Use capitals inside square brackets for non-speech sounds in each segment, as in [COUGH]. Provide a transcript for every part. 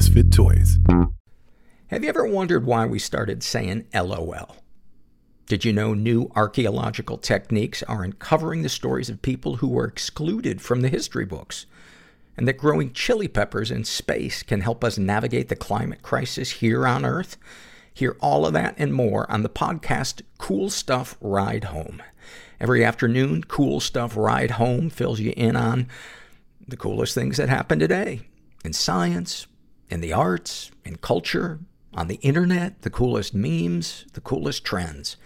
Misfit Toys. Have you ever wondered why we started saying LOL? Did you know new archaeological techniques are uncovering the stories of people who were excluded from the history books? And that growing chili peppers in space can help us navigate the climate crisis here on Earth? Hear all of that and more on the podcast Cool Stuff Ride Home. Every afternoon, Cool Stuff Ride Home fills you in on the coolest things that happened today in science, in the arts, in culture, on the internet, the coolest memes, the coolest trends.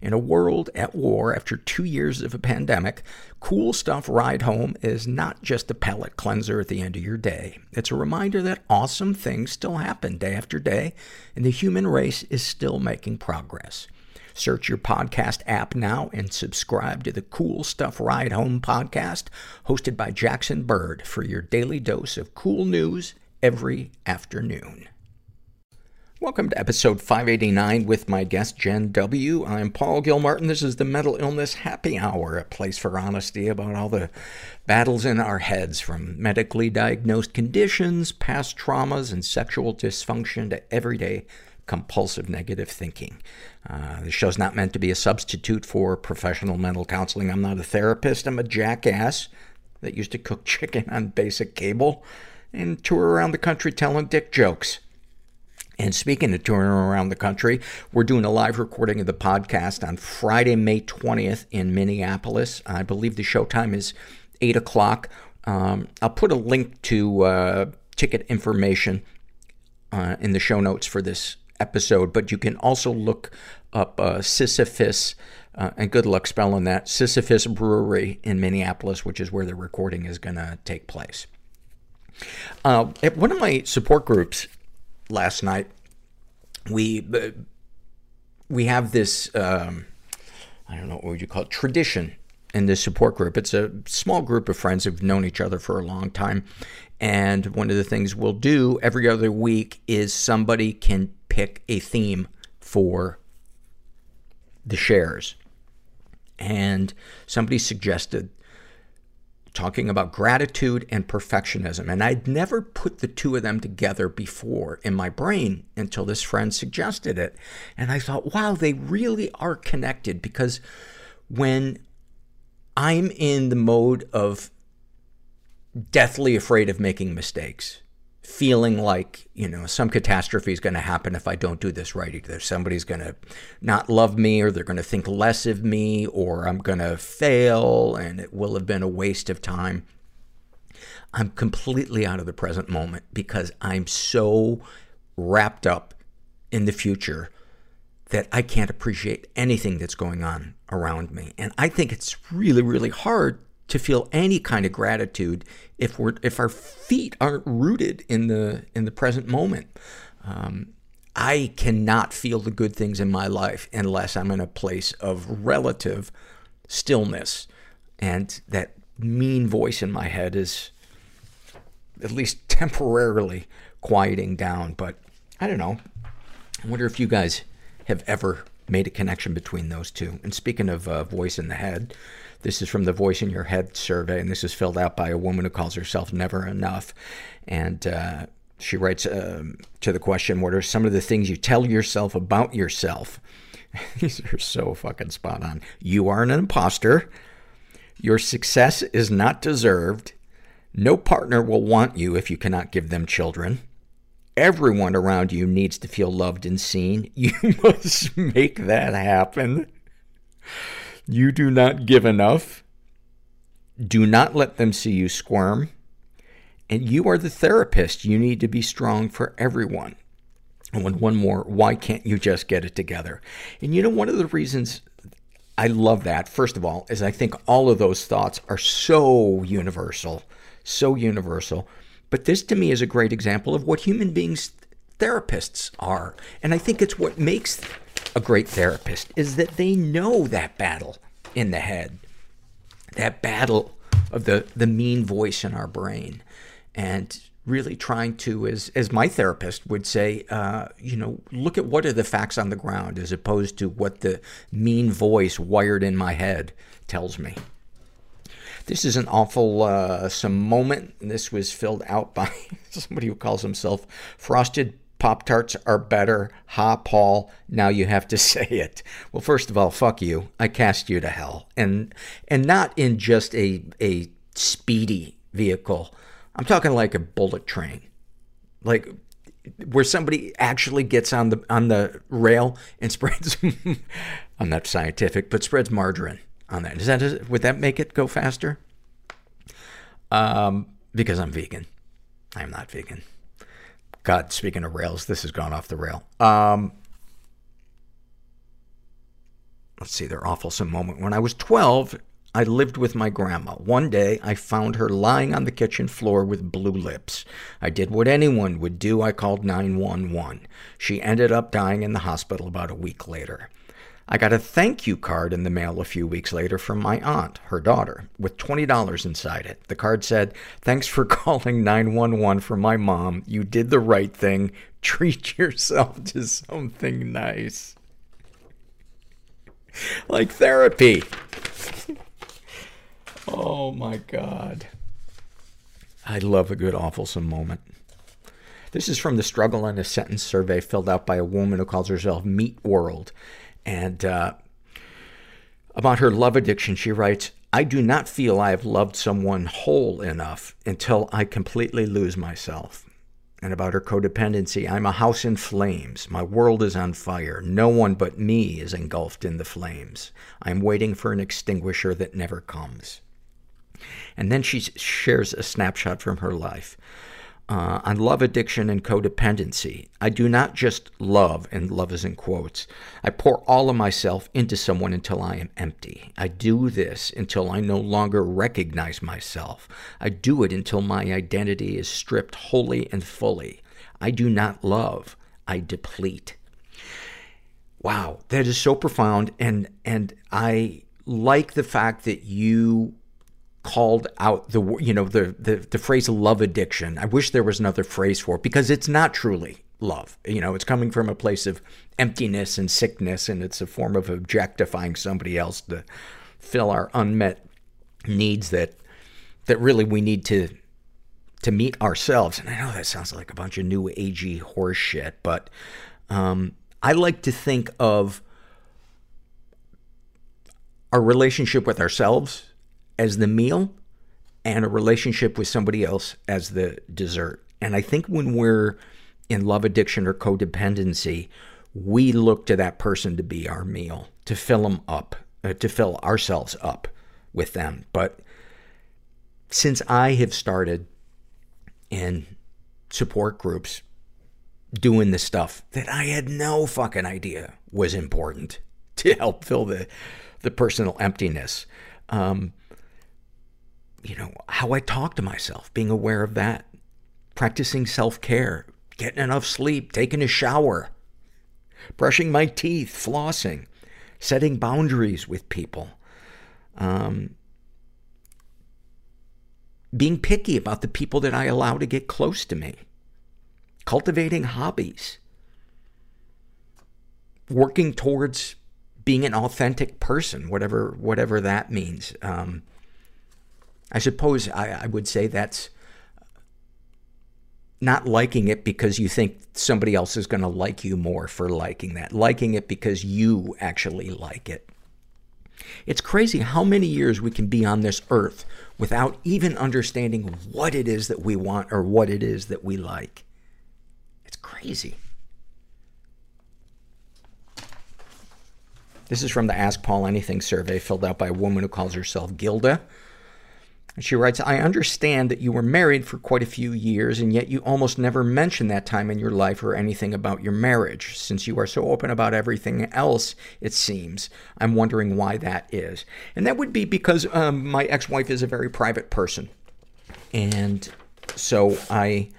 In a world at war after two years of a pandemic, Cool Stuff Ride Home is not just a palate cleanser at the end of your day. It's a reminder that awesome things still happen day after day, and the human race is still making progress. Search your podcast app now and subscribe to the Cool Stuff Ride Home podcast, hosted by Jackson Bird, for your daily dose of cool news every afternoon. Welcome to episode 589 with my guest Jen W. I'm Paul Gilmartin. This is the Mental Illness Happy Hour, a place for honesty about all the battles in our heads, from medically diagnosed conditions, past traumas, and sexual dysfunction to everyday compulsive negative thinking. Uh, the show's not meant to be a substitute for professional mental counseling. I'm not a therapist. I'm a jackass that used to cook [LAUGHS] chicken on basic cable and tour around the country telling dick jokes. And speaking of touring around the country, we're doing a live recording of the podcast on Friday, May 20th in Minneapolis. I believe the showtime is 8 o'clock. Um, I'll put a link to uh, ticket information uh, in the show notes for this episode, but you can also look up uh, Sisyphus, uh, and good luck spelling that, Sisyphus Brewery in Minneapolis, which is where the recording is going to take place. Uh, at one of my support groups last night, we uh, we have this um, I don't know what would you call it tradition in this support group. It's a small group of friends who've known each other for a long time, and one of the things we'll do every other week is somebody can pick a theme for the shares, and somebody suggested talking about gratitude and perfectionism. And I'd never put the two of them together before in my brain until this friend suggested it. And I thought, wow, they really are connected because when I'm in the mode of deathly afraid of making mistakes, feeling like, you know, some catastrophe is going to happen if I don't do this right. Either somebody's going to not love me or they're going to think less of me or I'm going to fail and it will have been a waste of time. I'm completely out of the present moment because I'm so wrapped up in the future that I can't appreciate anything that's going on around me. And I think it's really, really hard to feel any kind of gratitude if we're if our feet aren't rooted in the in the present moment. Um, I cannot feel the good things in my life unless I'm in a place of relative stillness, and that mean voice in my head is at least temporarily quieting down. But I don't know. I wonder if you guys have ever made a connection between those two. And speaking of uh, voice in the head, this is from the Voice in Your Head survey, and this is filled out by a woman who calls herself Never Enough. And uh, she writes um, to the question, What are some of the things you tell yourself about yourself? [LAUGHS] These are so fucking spot on. You are an imposter. Your success is not deserved. No partner will want you if you cannot give them children. Everyone around you needs to feel loved and seen. [LAUGHS] You must make that happen. You do not give enough. Do not let them see you squirm. And you are the therapist. You need to be strong for everyone. And one more, why can't you just get it together? And you know, one of the reasons I love that, first of all, is I think all of those thoughts are so universal, so universal. But this to me is a great example of what human beings therapists are. And I think it's what makes a great therapist is that they know that battle in the head. That battle of the, the mean voice in our brain. And really trying to, as, as my therapist would say, uh, you know, look at what are the facts on the ground as opposed to what the mean voice wired in my head tells me. This is an awful, uh, some moment. This was filled out by [LAUGHS] somebody who calls himself Frosted Pop Tarts are better. Ha, Paul. Now you have to [LAUGHS] say it. Well, first of all, fuck you. I cast you to hell. And, and not in just a, a speedy vehicle. I'm talking like a bullet train. Like, where somebody actually gets on the, on the rail and [LAUGHS] spreads, I'm not scientific, but spreads margarine on that. Does that, would that make it go faster? Um, because I'm vegan. I'm not vegan. God, speaking of rails, this has gone off the rail. Um, let's see, their awfulsome moment. When I was 12, I lived with my grandma. One day, I found her lying on the kitchen floor with blue lips. I did what anyone would do. I called 911. She ended up dying in the hospital about a week later. I got a thank you card in the mail a few weeks later from my aunt, her daughter, with $20 inside it. The card said, Thanks for [LAUGHS] calling 911 for my mom. You did the right thing. Treat [LAUGHS] yourself to something nice. like therapy. [LAUGHS] Oh my God. I love a good awful moment. This is from the struggle in a sentence survey filled out by a woman who calls herself Meat World. And, uh, about her love addiction, she writes, I do not feel I have loved someone whole enough until I completely lose myself. And about her codependency, I'm a house in flames. My world is on fire. No one but me is engulfed in the flames. I'm waiting for an extinguisher that never comes. And then she shares a snapshot from her life. Uh, on love addiction and codependency. I do not just love, and love is in quotes. I pour all of myself into someone until I am empty. I do this until I no longer recognize myself. I do it until my identity is stripped wholly and fully. I do not love. I deplete. Wow, that is so profound, and, and I like the fact that you called out the, you know, the, the, the phrase love addiction. I wish there was another phrase for it because it's not truly love. You know, it's coming from a place of emptiness and sickness and it's a form of objectifying somebody else to fill our unmet needs that, that really we need to, to meet ourselves. And I know that sounds like a bunch of new agey horse shit, but, um, I like to think of our relationship with ourselves as the meal and a relationship with somebody else as the dessert. And I think when we're in love addiction or codependency, we look to that person to be our meal, to fill them up, uh, to fill ourselves up with them. But since I have started in support groups doing the stuff that I had no fucking idea was important [LAUGHS] to help fill the, the personal emptiness, um, you know, how I talk to myself, being aware of that, practicing self-care, getting enough sleep, taking a shower, brushing my teeth, flossing, setting boundaries with people, um, being picky about the people that I allow to get close to me, cultivating hobbies, working towards being an authentic person, whatever, whatever that means. Um, I suppose I, I would say that's not liking it because you think somebody else is going to like you more for liking that. Liking it because you actually like it. It's crazy how many years we can be on this earth without even understanding what it is that we want or what it is that we like. It's crazy. This is from the Ask Paul Anything survey filled out by a woman who calls herself Gilda. She writes, I understand that you were married for quite a few years, and yet you almost never mention that time in your life or anything about your marriage. Since you are so open about everything else, it seems. I'm wondering why that is. And that would be because um, my ex-wife is a very private person. And so I,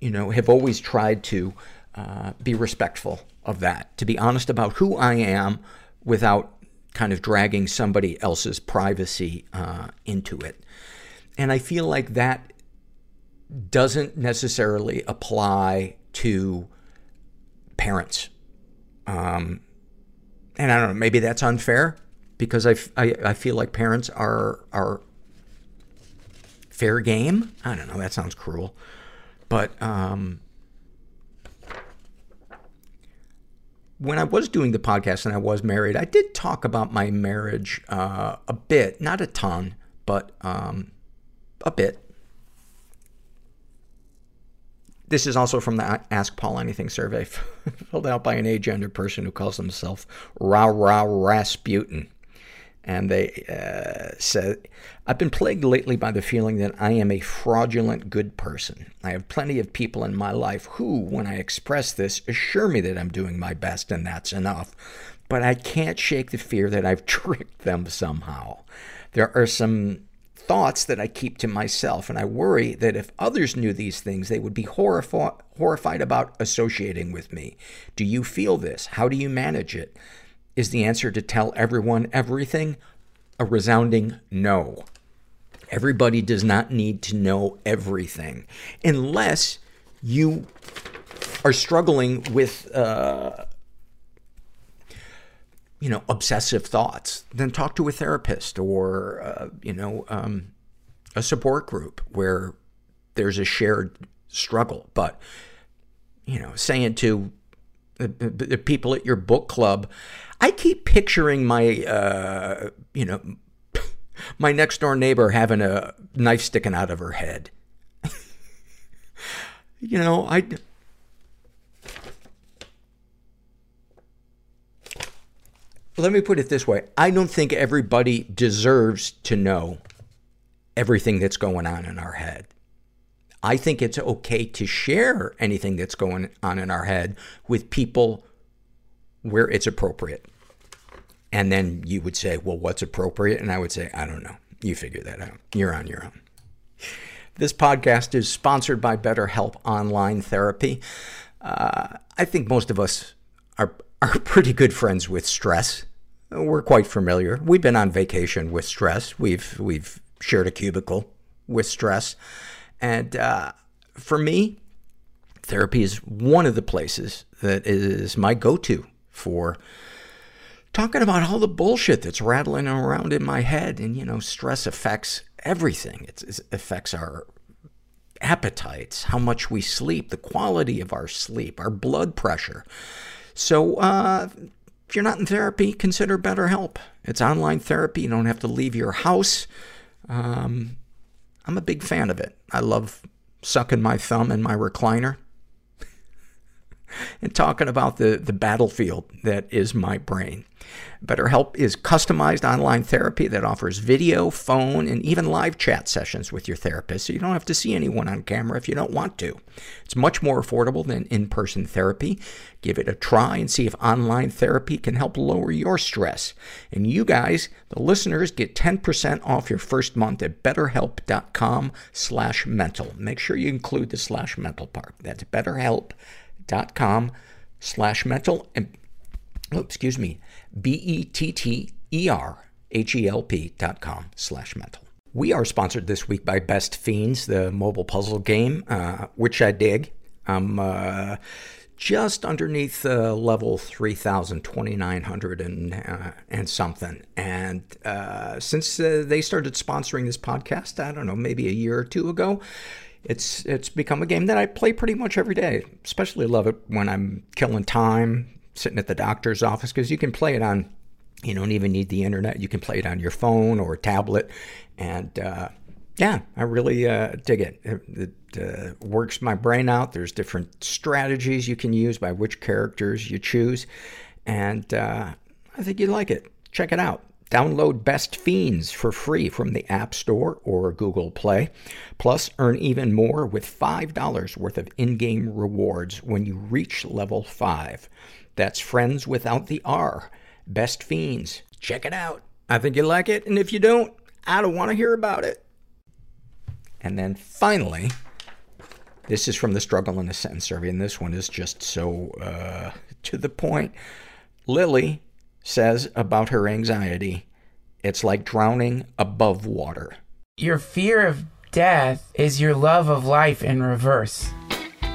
you know, have always tried to uh, be respectful of that, to be honest about who I am without kind of dragging somebody else's privacy uh, into it. And I feel like that doesn't necessarily apply to parents. Um, and I don't know, maybe that's unfair because I, I, I feel like parents are, are fair game. I don't know. That sounds cruel. But, um, when I was doing the podcast and I was married, I did talk about my marriage uh, a bit, not a ton, but um, a bit. This is also from the Ask Paul Anything survey, [LAUGHS] filled out by an agender person who calls himself Ra Ra Rasputin. And they uh, said, I've been plagued lately by the feeling that I am a fraudulent good person. I have plenty of people in my life who, when I express this, assure me that I'm doing my best and that's enough. But I can't shake the fear that I've [LAUGHS] tricked them somehow. There are some thoughts that I keep to myself, and I worry that if others knew these things, they would be horrifi- horrified about associating with me. Do you feel this? How do you manage it? Is the answer to tell everyone everything? A resounding no. Everybody does not need to know everything unless you are struggling with, uh, you know, obsessive thoughts. Then talk to a therapist or, uh, you know, um, a support group where there's a shared struggle. But, you know, saying to the people at your book club, I keep picturing my, uh, you know, my next door neighbor having a knife sticking out of her head. [LAUGHS] you know, I. Let me put it this way. I don't think everybody deserves to know everything that's going on in our head. I think it's okay to share anything that's going on in our head with people where it's appropriate. And then you would say, well, what's appropriate? And I would say, I don't know. You figure that out. You're on your own. This podcast is sponsored by BetterHelp Online Therapy. Uh, I think most of us are, are pretty good friends with stress. We're quite familiar. We've been on vacation with stress. We've, we've shared a cubicle with stress. And uh, for me, therapy is one of the places that is my go to for talking about all the bullshit that's rattling around in my head. And, you know, stress affects everything. It affects our appetites, how much we sleep, the quality of our sleep, our blood pressure. So, uh, if you're not in therapy, consider BetterHelp. It's online therapy. You don't have to leave your house. Um, I'm a big fan of it. I love sucking my thumb in my recliner and talking about the, the battlefield that is my brain. BetterHelp is customized online therapy that offers video, phone, and even live chat sessions with your therapist, so you don't have to see anyone on camera if you don't want to. It's much more affordable than in-person therapy. Give it a try and see if online therapy can help lower your stress. And you guys, the listeners, get 10% off your first month at betterhelp.com slash mental. Make sure you include the slash mental part. That's betterhelp.com slash mental. And, oh, excuse me, B-E-T-T-E-R-H-E-L-P dot com slash mental. We are sponsored this week by Best Fiends, the mobile puzzle game, uh, which I dig. I'm, uh, just underneath uh, level 3,000, 2,900 and, uh, and something. And uh, since uh, they started sponsoring this podcast, I don't know, maybe a year or two ago, it's it's become a game that I play pretty much every day. Especially love it when I'm killing time, sitting at the doctor's office, because you can play it on, you don't even need the internet. You can play it on your phone or tablet. And, uh, yeah, I really, uh, dig it. It, it uh, works my brain out. There's different strategies you can use by which characters you choose. And, uh, I think you'd like it. Check it out. Download Best Fiends for free from the App Store or Google Play. Plus, earn even more with $5 worth of in-game rewards when you reach level 5. That's Friends Without the R. Best Fiends. Check it out. I think you like it, and if you don't, I don't want to hear about it. And then finally, this is from the Struggle in a Sentence survey, and this one is just so uh, to the point. Lily says about her anxiety, it's like drowning above water. Your fear of death is your love of life in reverse.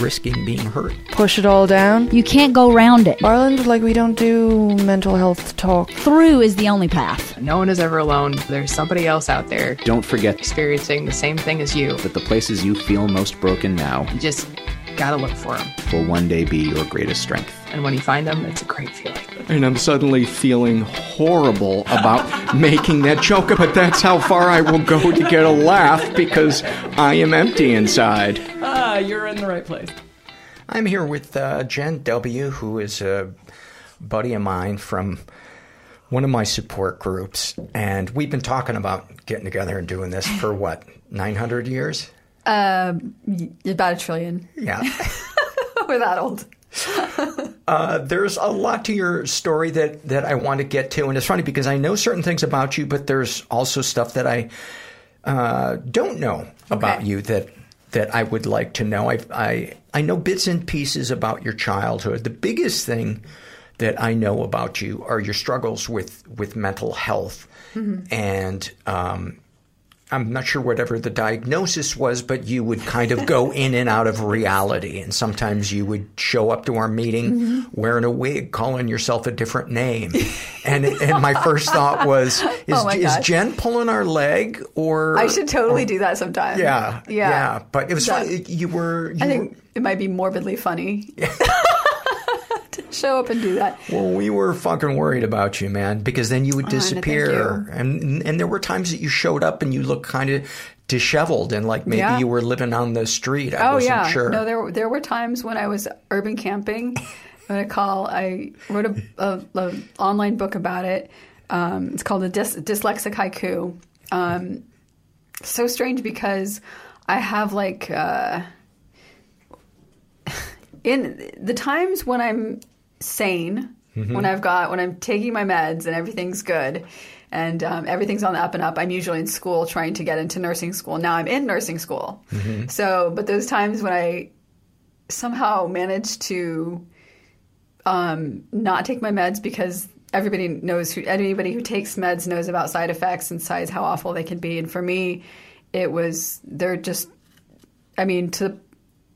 risking being hurt. push it all down. You can't go around it. Ireland, like, we don't do mental health talk. Through is the only path. No one is ever alone. There's somebody else out there Don't forget experiencing the same thing as you. that the places you feel most broken now You just gotta look for them. will one day be your greatest strength. And when you find them, it's a great feeling. And I'm suddenly feeling horrible about [LAUGHS] making that joke, but that's how far I will go to get a laugh because I am empty inside. You're in the right place. I'm here with uh, Jen W., who is a buddy of mine from one of my support groups. And we've been talking about getting together and doing this for [LAUGHS] what, 900 years? Um, about a trillion. Yeah. [LAUGHS] We're that old. [LAUGHS] Uh, there's a lot to your story that, that I want to get to. And it's funny because I know certain things about you, but there's also stuff that I uh, don't know about you that that I would like to know. I, I I know bits and pieces about your childhood. The biggest thing that I know about you are your struggles with with mental health, and um, I'm not sure whatever the diagnosis was, but you would kind of go in and out of reality, and sometimes you would show up to our meeting mm-hmm. wearing a wig, calling yourself a different name, and and my first thought was, [LAUGHS] oh is, Oh is. Jen pulling our leg, or I should totally do that sometime. yeah, Yeah. yeah. But it was That- funny. You were. You I think it might be morbidly funny [LAUGHS] [LAUGHS] show up and do that. well, we were fucking worried about you, man, because then you would Oh, disappear, you. and and there were times that you showed up and you looked kind of disheveled and like maybe Yeah. you were living on the street. I Oh wasn't yeah, sure. no, there there were times when I was urban camping. I call I wrote a, a, a online book about it. Um, it's called the Dys, Dyslexic Haiku. Um, so strange because I have like uh, [LAUGHS] in the times when I'm sane, when I've got when I'm taking my meds and everything's good. And um, everything's on the up and up. I'm usually in school trying to get into nursing school. Now I'm in nursing school. So, but those times when I somehow manage to um, not take my meds because everybody knows who anybody who takes meds knows about side effects and size how awful they can be. And for me, it was they're just. I mean, to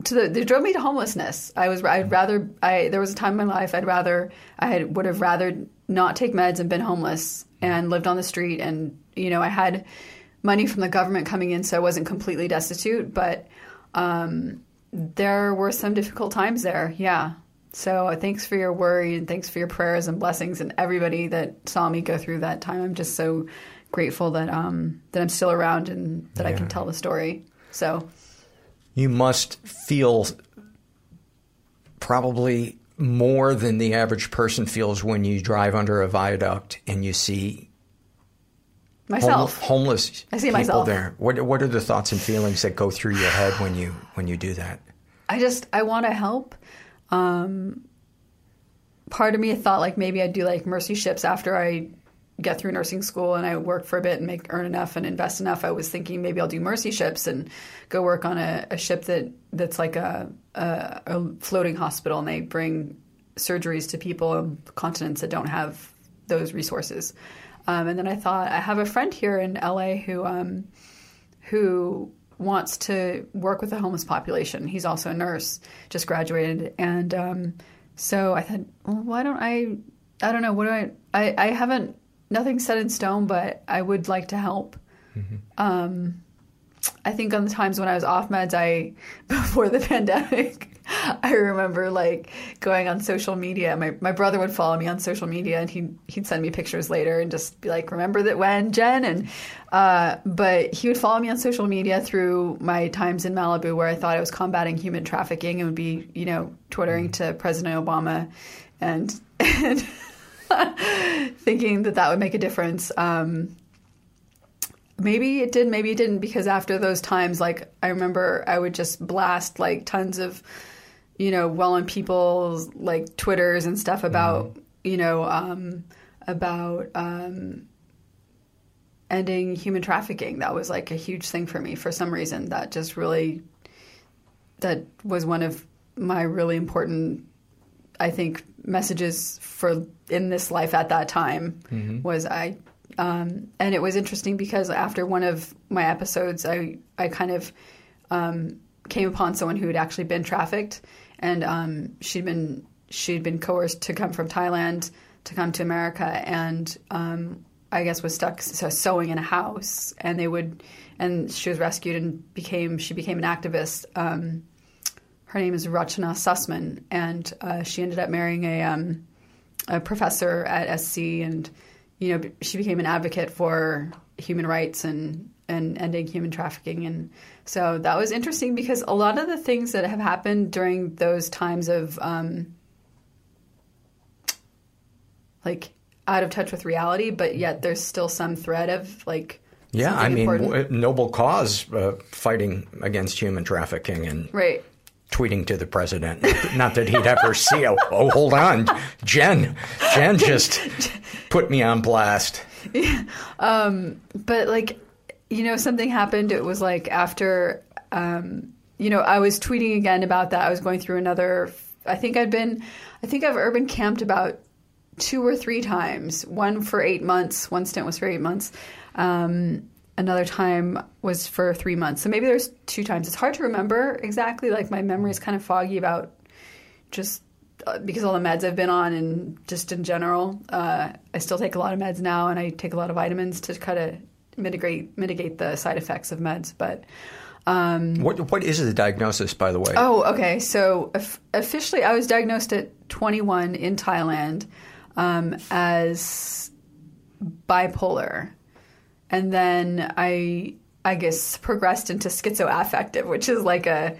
to the they drove me to homelessness. I was I'd rather I there was a time in my life I'd rather I had, would have rather not take meds and been homeless and lived on the street. And you know I had money from the government coming in so I wasn't completely destitute but um, there were some difficult times there. Yeah. So uh, thanks for your worry and thanks for your prayers and blessings and everybody that saw me go through that time. I'm just so grateful that um, that I'm still around and that I can tell the story. So you must feel probably more than the average person feels when you drive under a viaduct and you see hom- myself homeless I see people myself. there. What what are the thoughts and feelings that go through your head when you when you do that? I just I want to help. Um, part of me thought like maybe I'd do like mercy ships after I get through nursing school and I work for a bit and make earn enough and invest enough. I was thinking maybe I'll do mercy ships and go work on a, a ship that that's like a, a a floating hospital and they bring surgeries to people on continents that don't have those resources. Um, and then I thought I have a friend here in LA who um, who wants to work with the homeless population. He's also a nurse, just graduated, and um, so I thought, well, why don't I? I don't know. What do I? I, I haven't nothing set in stone, but I would like to help. Um, I think on the times when I was off meds, I [LAUGHS] before the pandemic, [LAUGHS] I remember like going on social media. My my brother would follow me on social media, and he he'd send me pictures later and just be like, "Remember that when Jen?" And uh, but he would follow me on social media through my times in Malibu, where I thought I was combating human trafficking, and would be you know twittering to President Obama, and [LAUGHS] and [LAUGHS] thinking that that would make a difference. Um, maybe it did maybe it didn't because after those times like i remember i would just blast like tons of you know well-known people's like twitters and stuff about you know um, about um, ending human trafficking. That was like a huge thing for me for some reason. That just really that was one of my really important, I think, messages for in this life at that time Mm-hmm. was I. Um, and it was interesting because after one of my episodes, I I kind of um, came upon someone who had actually been trafficked, and um, she'd been she'd been coerced to come from Thailand to come to America, and um, I guess was stuck so, sewing in a house, and they would, and she was rescued and became she became an activist. Her name is Rachana Sussman, and uh, she ended up marrying a um, a professor at SC, and you know she became an advocate for human rights and and ending human trafficking, and so that was interesting because a lot of the things that have happened during those times of um, like out of touch with reality, but yet there's still some thread of like Yeah, I mean, important. noble cause uh, fighting against human trafficking and right. Tweeting to the president. Not that he'd ever see. Oh, oh, hold on, Jen. Jen just put me on blast. Yeah. [LAUGHS] Um, but like, you know, something happened. It was like after, um, you know, I was tweeting again about that. I was going through another. I think I'd been, I think I've urban camped about two or three times. One for eight months. One stint was for eight months. Um, another time was for three months. So maybe there's two times. It's hard to remember exactly. Like my memory is kind of foggy about just uh, because all the meds I've been on and just in general. Uh, I still take a lot of meds now, and I take a lot of vitamins to kind of mitigate mitigate the side effects of meds. But um, What what is the diagnosis, by the way? oh, okay. So of- officially, I was diagnosed at 21 in Thailand um, as bipolar, and then I I guess progressed into schizoaffective, which is like a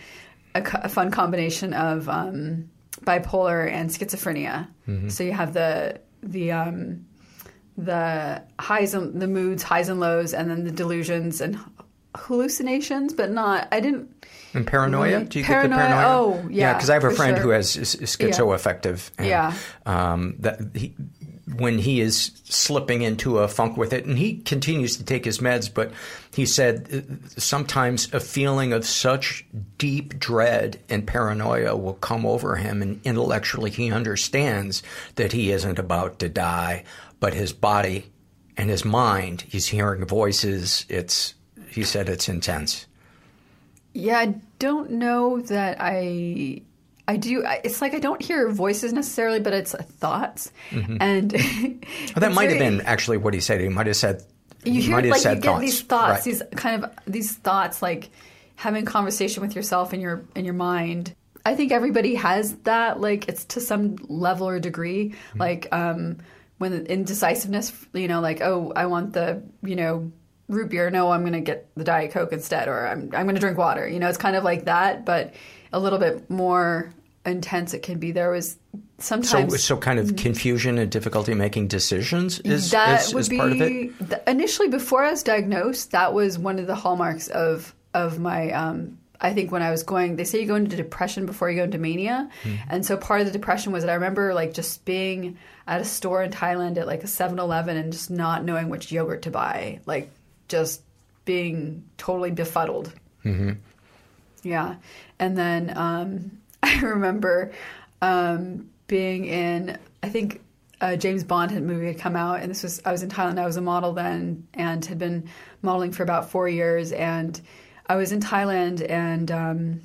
a, a fun combination of um, bipolar and schizophrenia. So you have the the um, the highs and the moods, highs and lows, and then the delusions and hallucinations, but not. I didn't. And paranoia? Do you Paranoia, get the paranoia? oh, yeah, because I have a friend sure. who has schizoaffective. and, Yeah. Um, that he, when he is slipping into a funk with it, and he continues to take his meds, but he said uh, sometimes a feeling of such deep dread and paranoia will come over him, and intellectually he understands that he isn't about to die, but his body and his mind, he's hearing voices. It's he said it's intense. Yeah, I don't know that I. I do. It's like I don't hear voices necessarily, but it's thoughts, and [LAUGHS] Well, Mm-hmm. that might have been actually what he said. He might have said. you hear like you get these thoughts, Right. these kind of these thoughts, like having conversation with yourself in your in your mind. I think everybody has that. Like it's to some level or degree. Mm-hmm. Like um, when indecisiveness, you know, like oh, I want the you know root beer. No, I'm going to get the diet coke instead, or I'm I'm going to drink water. You know, it's kind of like that, but a little bit more intense. It can be. There was so, sometimes so so kind of confusion and difficulty making decisions is, that is, would is be part of it. th- initially before I was diagnosed. That was one of the hallmarks of of my. Um, I think when I was going, they say you go into depression before you go into mania, Hmm. and so part of the depression was that I remember like just being at a store in Thailand at like a 7-Eleven and just not knowing which yogurt to buy, like just being totally befuddled. Yeah. And then um, [LAUGHS] I remember um, being in, I think uh, James Bond movie had come out, and this was I was in Thailand. I was a model then, and had been modeling for about four years. And I was in Thailand, and um,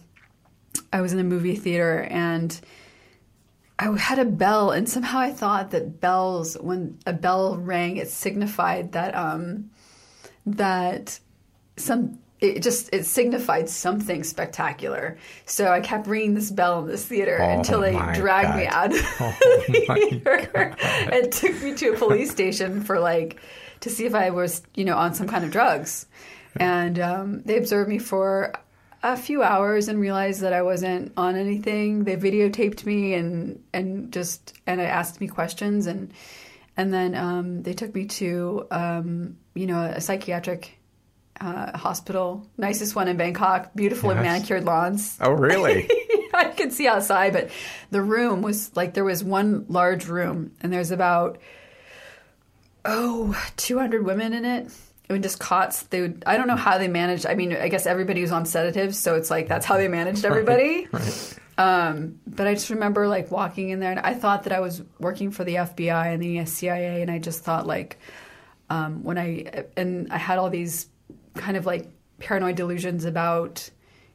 I was in a movie theater, and I had a bell, and somehow I thought that bells, when a bell rang, it signified that um, that some it just it signified something spectacular. So I kept ringing this bell in this theater Oh, until they dragged me out [LAUGHS] of Oh, the theater and took me to a police station for like to see if I was you know on some kind of drugs. And um, they observed me for a few hours and realized that I wasn't on anything. They videotaped me and and just and I asked me questions and and then um, they took me to um, you know a psychiatric uh, hospital, nicest one in Bangkok, beautiful and Yes. manicured lawns. Oh, really? [LAUGHS] I could see outside, but the room was like there was one large room, and there's about oh 200 women in it. I mean, just cots. They would. I don't know how they managed. I mean, I guess everybody was on sedatives, so it's like that's how they managed [LAUGHS] everybody. Right. Um, but I just remember like walking in there, and I thought that I was working for the FBI and the CIA, and I just thought like um, when I and I had all these kind of like paranoid delusions about,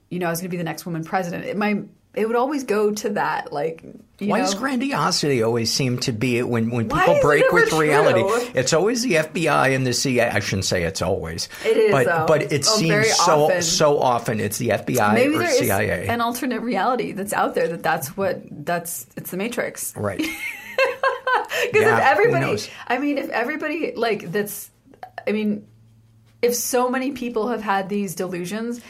you know, I was going to be the next woman president. It, my it would always go to that, like. You Why know, does grandiosity always seem to be when, when people break with reality? It's always the FBI and the CIA. I shouldn't say it's always. It is, but though. but it Oh, seems so often. so often it's the FBI maybe or there is CIA. an alternate reality that's out there that that's what that's it's the Matrix. right. [LAUGHS] Because Yeah, if everybody. I mean, if everybody like that's, I mean, if so many people have had these delusions,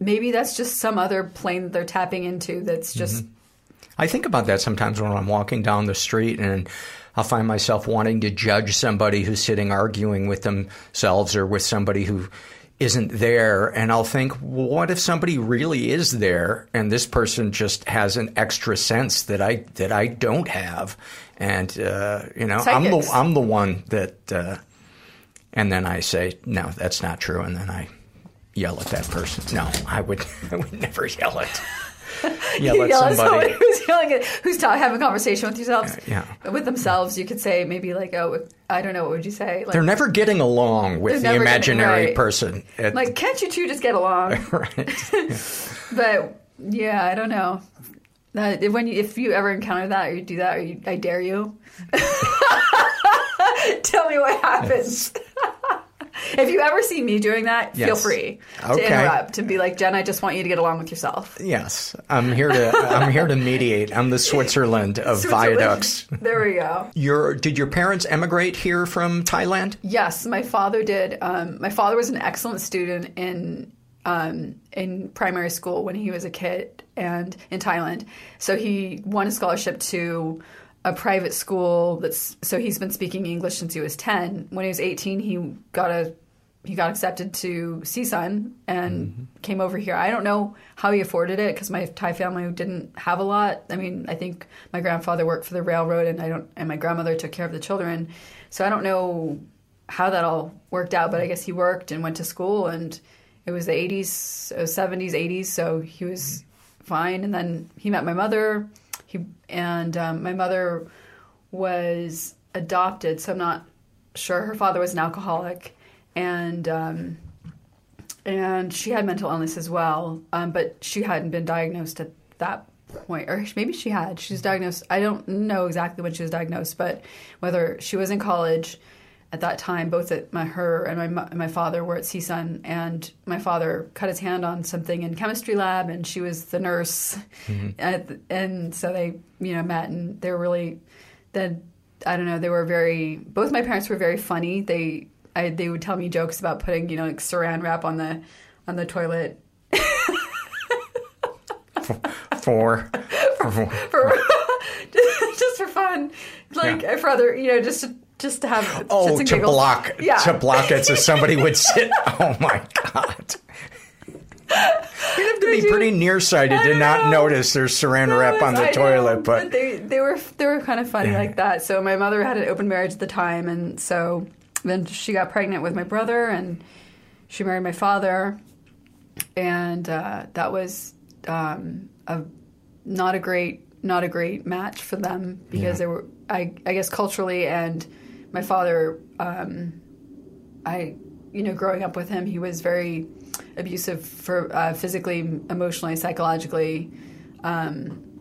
maybe that's just some other plane that they're tapping into. That's just I think about that sometimes when I'm walking down the street and I'll find myself wanting to judge somebody who's sitting arguing with themselves or with somebody who isn't there. And I'll think, well, what if somebody really is there and this person just has an extra sense that I that I don't have? And uh, you know, I'm the I'm the one that. Uh, and then I say, no, that's not true. And then I yell at that person. No, I would [LAUGHS] I would never yell at. [LAUGHS] Yell you at yell somebody. someone who's yelling at, who's having a conversation with yourselves, uh, Yeah. with themselves. You could say maybe like, oh, I don't know, what would you say? Like, They're never getting along with the imaginary right. person. It- like, can't you two just get along? [LAUGHS] right. But yeah, I don't know. That when you, if you ever encounter that or you do that, or you, I dare you. Tell me what happens. If you ever see me doing that, feel free to Okay. interrupt and be like, Jen, I just want you to get along with yourself. Yes, I'm here to. I'm here to mediate. I'm the Switzerland of [LAUGHS] Switzerland. viaducts. There we go. Your did your parents emigrate here from Thailand? Yes, my father did. Um, my father was an excellent student in um, in primary school when he was a kid and in Thailand. So he won a scholarship to a private school. That's so he's been speaking English since he was ten. When he was eighteen, he got a he got accepted to CSUN and came over here. I don't know how he afforded it because my Thai family didn't have a lot. I mean, I think my grandfather worked for the railroad, and I don't, and my grandmother took care of the children. So I don't know how that all worked out, but I guess he worked and went to school, and it was the '80s, uh, '70s, '80s, so he was fine. And then he met my mother. He and um, my mother was adopted, so I'm not sure. Her father was an alcoholic, and um, and she had mental illness as well, um, but she hadn't been diagnosed at that point, or maybe she had. She was diagnosed. I don't know exactly when she was diagnosed, but whether she was in college at that time, both at my her and my my father were at CSUN, and my father cut his hand on something in chemistry lab, and she was the nurse, mm-hmm. [LAUGHS] at the- and so they you know met, and they were really then I don't know they were very both my parents were very funny. They I, they would tell me jokes about putting you know like saran wrap on the on the toilet [LAUGHS] For, for [LAUGHS] for just for fun, like Yeah. for other you know just to, just to have oh to giggles. block yeah to block it so somebody would [LAUGHS] sit. Oh my god. You'd have to be pretty nearsighted to don't know. notice there's saran No, wrap on the I know, toilet, but they they were they were kind of funny Yeah. like that. So my mother had an open marriage at the time, and so then she got pregnant with my brother, and she married my father, and uh, that was um, a not a great not a great match for them because Yeah. they were I I guess culturally and my father um, I you know growing up with him he was very abusive for uh, physically emotionally psychologically um,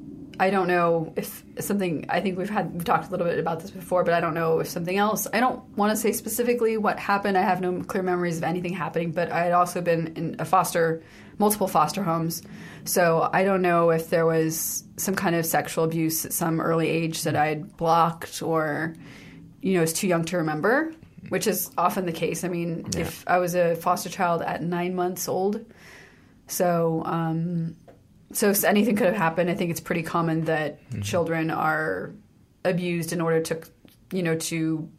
I don't know if something. I think we've had we've talked a little bit about this before, but I don't know if something else. I don't want to say specifically what happened. I have no clear memories of anything happening, but I had also been in a foster, multiple foster homes, so I don't know if there was some kind of sexual abuse at some early age that I had blocked or, you know, was too young to remember, which is often the case. I mean, if I was a foster child at nine months old, so. Um, so anything could have happened. I think it's pretty common that children are abused in order to, you know, to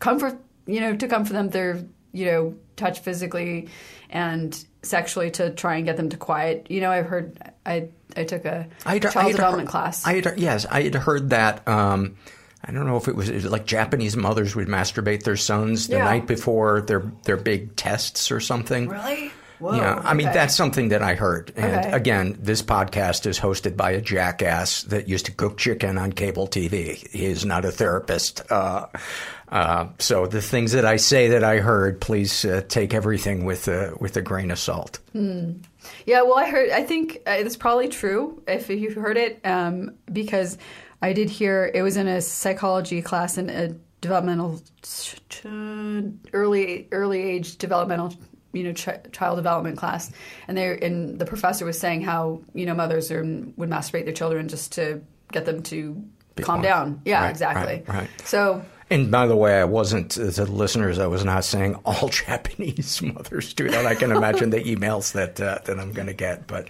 comfort, you know, to comfort them. They're, you know, touch physically and sexually to try and get them to quiet. You know, I've heard. I I took a I had- I child development heard- class. I had, yes, I had heard that um, I don't know if it was, it was like Japanese mothers would masturbate their sons the Yeah. night before their their big tests or something. Really? Whoa, yeah, I mean that's something that I heard. And Okay. again, this podcast is hosted by a jackass that used to cook chicken on cable TV. He is not a therapist. Uh, uh, so the things that I say that I heard, please uh, take everything with a with a grain of salt. Yeah, well, I heard. I think uh, it's probably true if you've heard it, um, because I did hear it was in a psychology class in a developmental, early early age developmental, you know, ch- child development class, and they and the professor was saying how you know mothers are, would masturbate their children just to get them to calm quiet. down. Yeah, Right, exactly. right, right. So And by the way, I wasn't to the listeners. I was not saying [LAUGHS] all Japanese [LAUGHS] mothers do that. I can imagine the emails that uh, that I'm going to get, but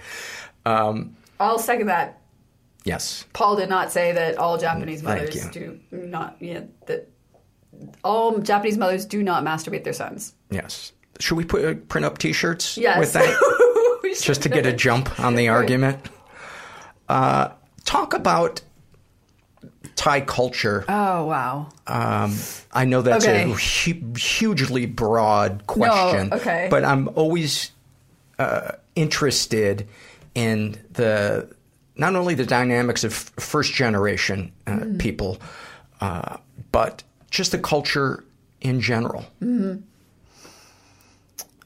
um, I'll second that. Yes, Paul did not say that all Japanese mothers do not. Yeah, that all Japanese mothers do not masturbate their sons. yes. Should we put uh, print up T-shirts Yes. with that? [LAUGHS] Just to get a jump on the argument. Uh, talk about Thai culture. Oh wow. Um, I know that's Okay. a hu- hugely broad question, no, okay. but I'm always uh, interested in the not only the dynamics of first generation uh, Mm-hmm. people, uh, but just the culture in general.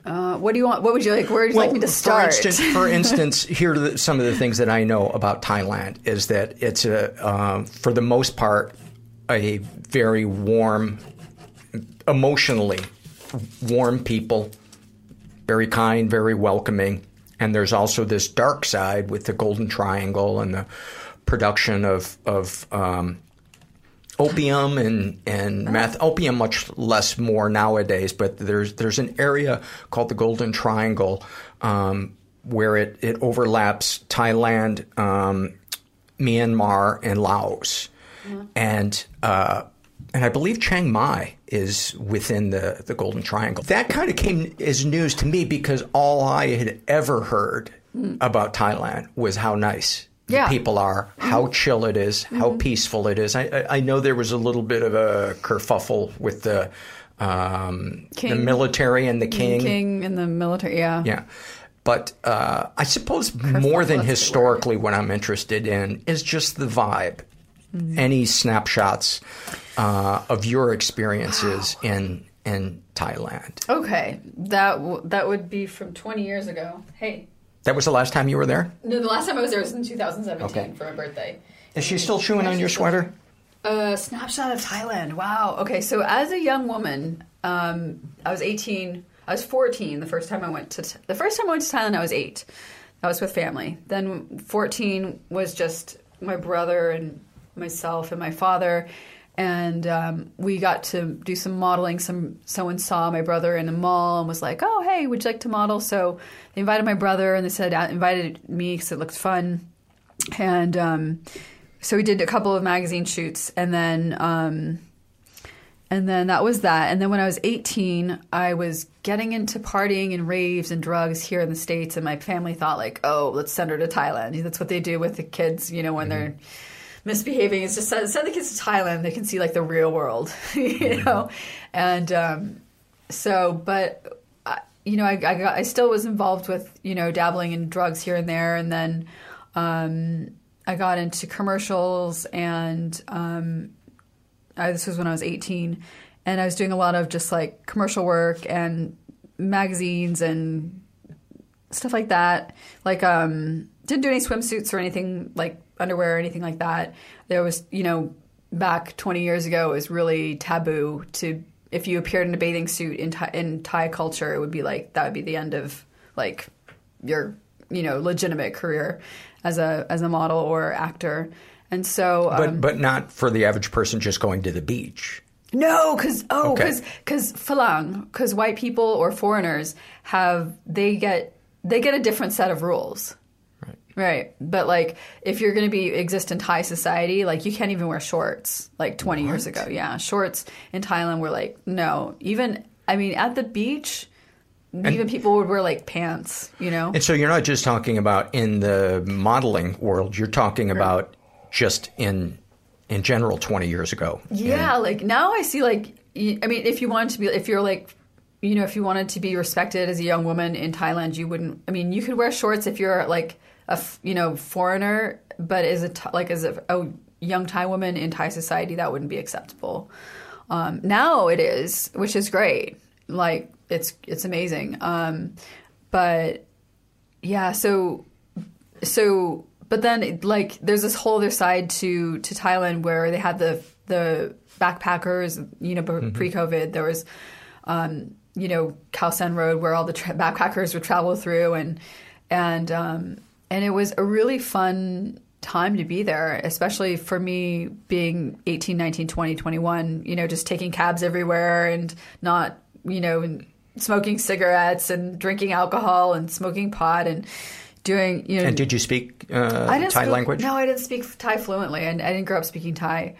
Uh, what do you want? What would you like? Where would you like me to For start? instance, for [LAUGHS] instance, here are the, some of the things that I know about Thailand is that it's a, um, for the most part, a very warm, emotionally warm people, very kind, very welcoming, and there's also this dark side with the Golden Triangle and the production of of um, opium and and meth. Opium much less more nowadays, but there's there's an area called the Golden Triangle um, where it it overlaps Thailand, um, Myanmar, and Laos, and. Uh, and I believe Chiang Mai is within the, the Golden Triangle. That kind of came as news to me because all I had ever heard hmm. about Thailand was how nice Yeah. the people are, how mm-hmm. chill it is, how mm-hmm. peaceful it is. I, I, I know there was a little bit of a kerfuffle with the um, the military and the mm, king. King in the military. Yeah. Yeah. But uh, I suppose more than historically, what I'm interested in is just the vibe. Mm-hmm. Any snapshots uh, of your experiences in in Thailand? Okay, that w- that would be from 20 years ago. Hey, That was the last time you were there. no, the last time I was there was in 2017 Okay. for my birthday. Is she still chewing on your sweater? A snapshot of Thailand. Wow. Okay, so as a young woman, um, I was 18. I was 14 the first time I went to the first time I went to Thailand. I was eight. I was with family. Then 14 was just my brother and myself and my father, and um, we got to do some modeling. Some someone saw my brother in the mall and was like, "Oh, hey, would you like to model?" So they invited my brother, and they said uh, invited me because it looked fun, and. Um, so we did a couple of magazine shoots and then um, and then that was that and then when i was 18 i was getting into partying and raves and drugs here in the states and my family thought like oh let's send her to thailand that's what they do with the kids you know when they're misbehaving. Is just send, send the kids to thailand. They can see like the real world [LAUGHS] you know? And um, so but I, you know I, I, got, I still was involved with you know dabbling in drugs here and there. And then um, I got into commercials, and um, I, this was when I was 18, and I was doing a lot of just like commercial work and magazines and stuff like that. Like, um, didn't do any swimsuits or anything like underwear or anything like that. There was, you know, back 20 years ago, it was really taboo to if you appeared in a bathing suit in Thai, in Thai culture, it would be like that would be the end of like your you know legitimate career as a as a model or actor. And so, um, But but not for the average person just going to the beach. no, because oh, Okay. because because falang, because white people or foreigners have they get they get a different set of rules. Right. Right. But like if you're going to be exist in Thai society, like you can't even wear shorts like 20 years ago. Yeah. Shorts in Thailand were like no. Even I mean at the beach even people would wear like pants, you know. And so you're not just talking about in the modeling world. You're talking about just in in general 20 years ago. Yeah, like now I see like I mean if you wanted to be if you're like you know if you wanted to be respected as a young woman in Thailand you wouldn't I mean you could wear shorts if you're like a you know foreigner but as a like as a, a young Thai woman in Thai society that wouldn't be acceptable. Um, now it is, which is great. Like it's it's amazing. Um, but yeah, so so but then like there's this whole other side to to Thailand where they had the the backpackers you know pre COVID there was um, you know Khao San Road where all the tra- backpackers would travel through and and um, and it was a really fun time to be there especially for me being 18 19 20 21 you know just taking cabs everywhere and not you know smoking cigarettes and drinking alcohol and smoking pot and doing you know And did you speak uh, I didn't Thai speak- language? No, I didn't speak Thai fluently, and I didn't grow up speaking Thai.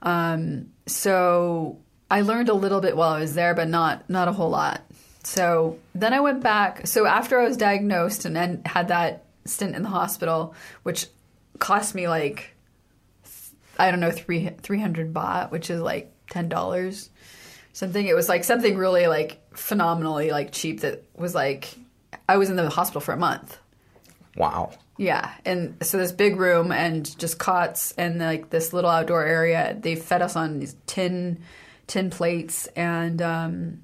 Um, so I learned a little bit while I was there, but not not a whole lot. So then I went back. So after I was diagnosed and then had that stint in the hospital, which cost me like I don't know three three hundred baht, which is like ten dollars something. It was like something really like phenomenally like cheap that was like I was in the hospital for a month. Wow. Yeah, and so this big room and just cots and like this little outdoor area. They fed us on these tin tin plates and um,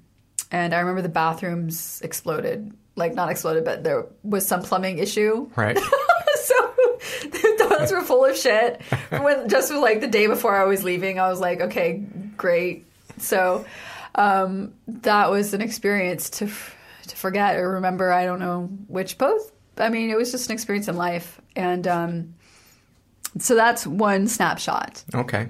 and I remember the bathrooms exploded. Like not exploded, but there was some plumbing issue. Right. [LAUGHS] so the toilets were full of shit. When just like the day before I was leaving, I was like, okay, great. So um, that was an experience to f- to forget or remember. I don't know which both. I mean, it was just an experience in life, and um, so that's one snapshot. Okay.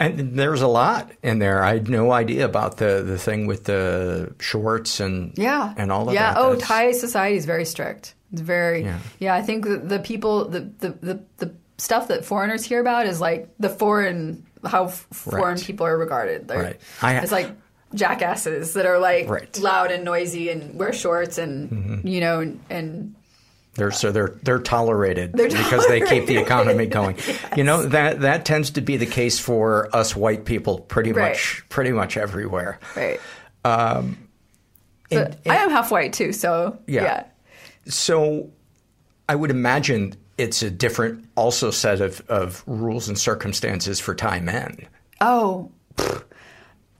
And there's a lot in there. I had no idea about the, the thing with the shorts and Yeah, and all of yeah. that. Oh, That's- Thai society is very strict. It's very Yeah. yeah. I think the, the people the, the the the stuff that foreigners hear about is like the foreign how f- foreign Right. people are regarded. They're, Right. I it's like jackasses that are like Right. loud and noisy and wear shorts and Mm-hmm. you know and, and They're so they're they're tolerated They're because they keep the economy going. [LAUGHS] You know that that tends to be the case for us white people pretty Right. much pretty much everywhere. right. Um, So and- I am half white too, so Yeah. yeah. So I would imagine it's a different also set of, of rules and circumstances for Thai men. Oh,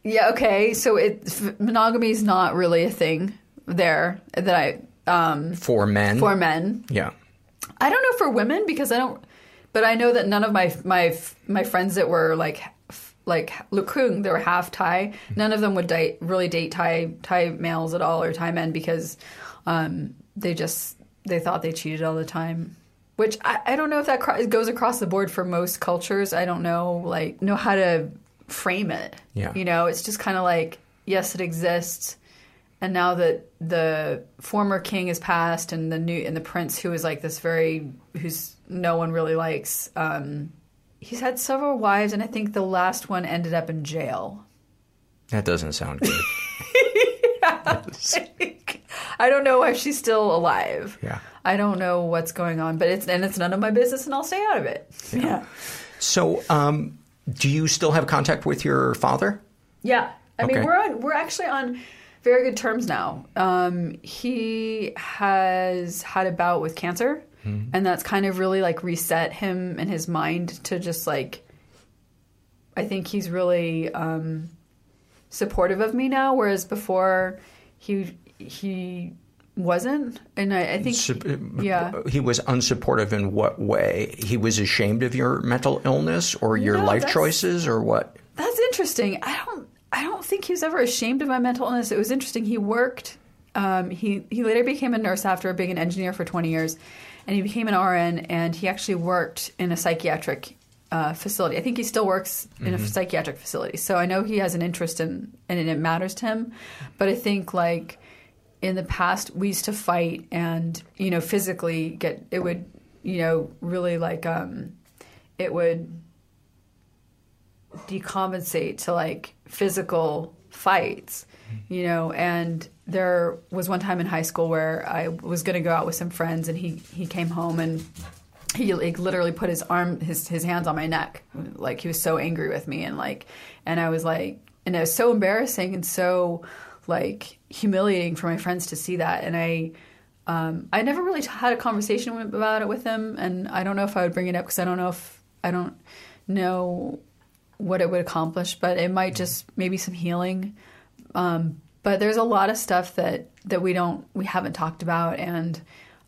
yeah. Okay, so it f- monogamy is not really a thing there that I um, For men. for men. Yeah. I don't know for women because I don't, but I know that none of my my my friends that were like like Lukung, they were half Thai. None of them would date really date Thai Thai males at all or Thai men because um, they just they thought they cheated all the time. Which I, I don't know if that cro- goes across the board for most cultures. I don't know like know how to frame it. Yeah. you know, it's just kind of like yes, it exists and now that the former king is passed and the new and the prince who is like this very who's no one really likes um he's had several wives and i think the last one ended up in jail. That doesn't sound good. [LAUGHS] i don't know if she's still alive. Yeah. i don't know what's going on but it's and it's none of my business and i'll stay out of it. Yeah. So, um, do you still have contact with your father? Yeah, I mean we're on, we're actually on very good terms now. Um, he has had a bout with cancer, and that's kind of really like reset him and his mind to just like. I think he's really um, supportive of me now, whereas before he he wasn't, and I, I think Sup- yeah. He was unsupportive in what way? He was ashamed of your mental illness or your No, life choices or what? That's interesting. I don't. I don't think he was ever ashamed of my mental illness. It was interesting. He worked. Um, he he later became a nurse after being an engineer for twenty years, and he became an RN. And he actually worked in a psychiatric uh, facility. I think he still works in a psychiatric facility. So I know he has an interest in and it matters to him. But I think like in the past we used to fight and you know physically get it would you know really like um, it would decompensate to like physical fights, you know. And there was one time in high school where I was going to go out with some friends, and he he came home and he like literally put his arm his his hands on my neck. Like he was so angry with me and like and I was like and it was so embarrassing and so like humiliating for my friends to see that. And I um, I never really had a conversation with, about it with him and I don't know if I would bring it up because I don't know if I don't know what it would accomplish but it might just maybe some healing um, but there's a lot of stuff that that we don't we haven't talked about and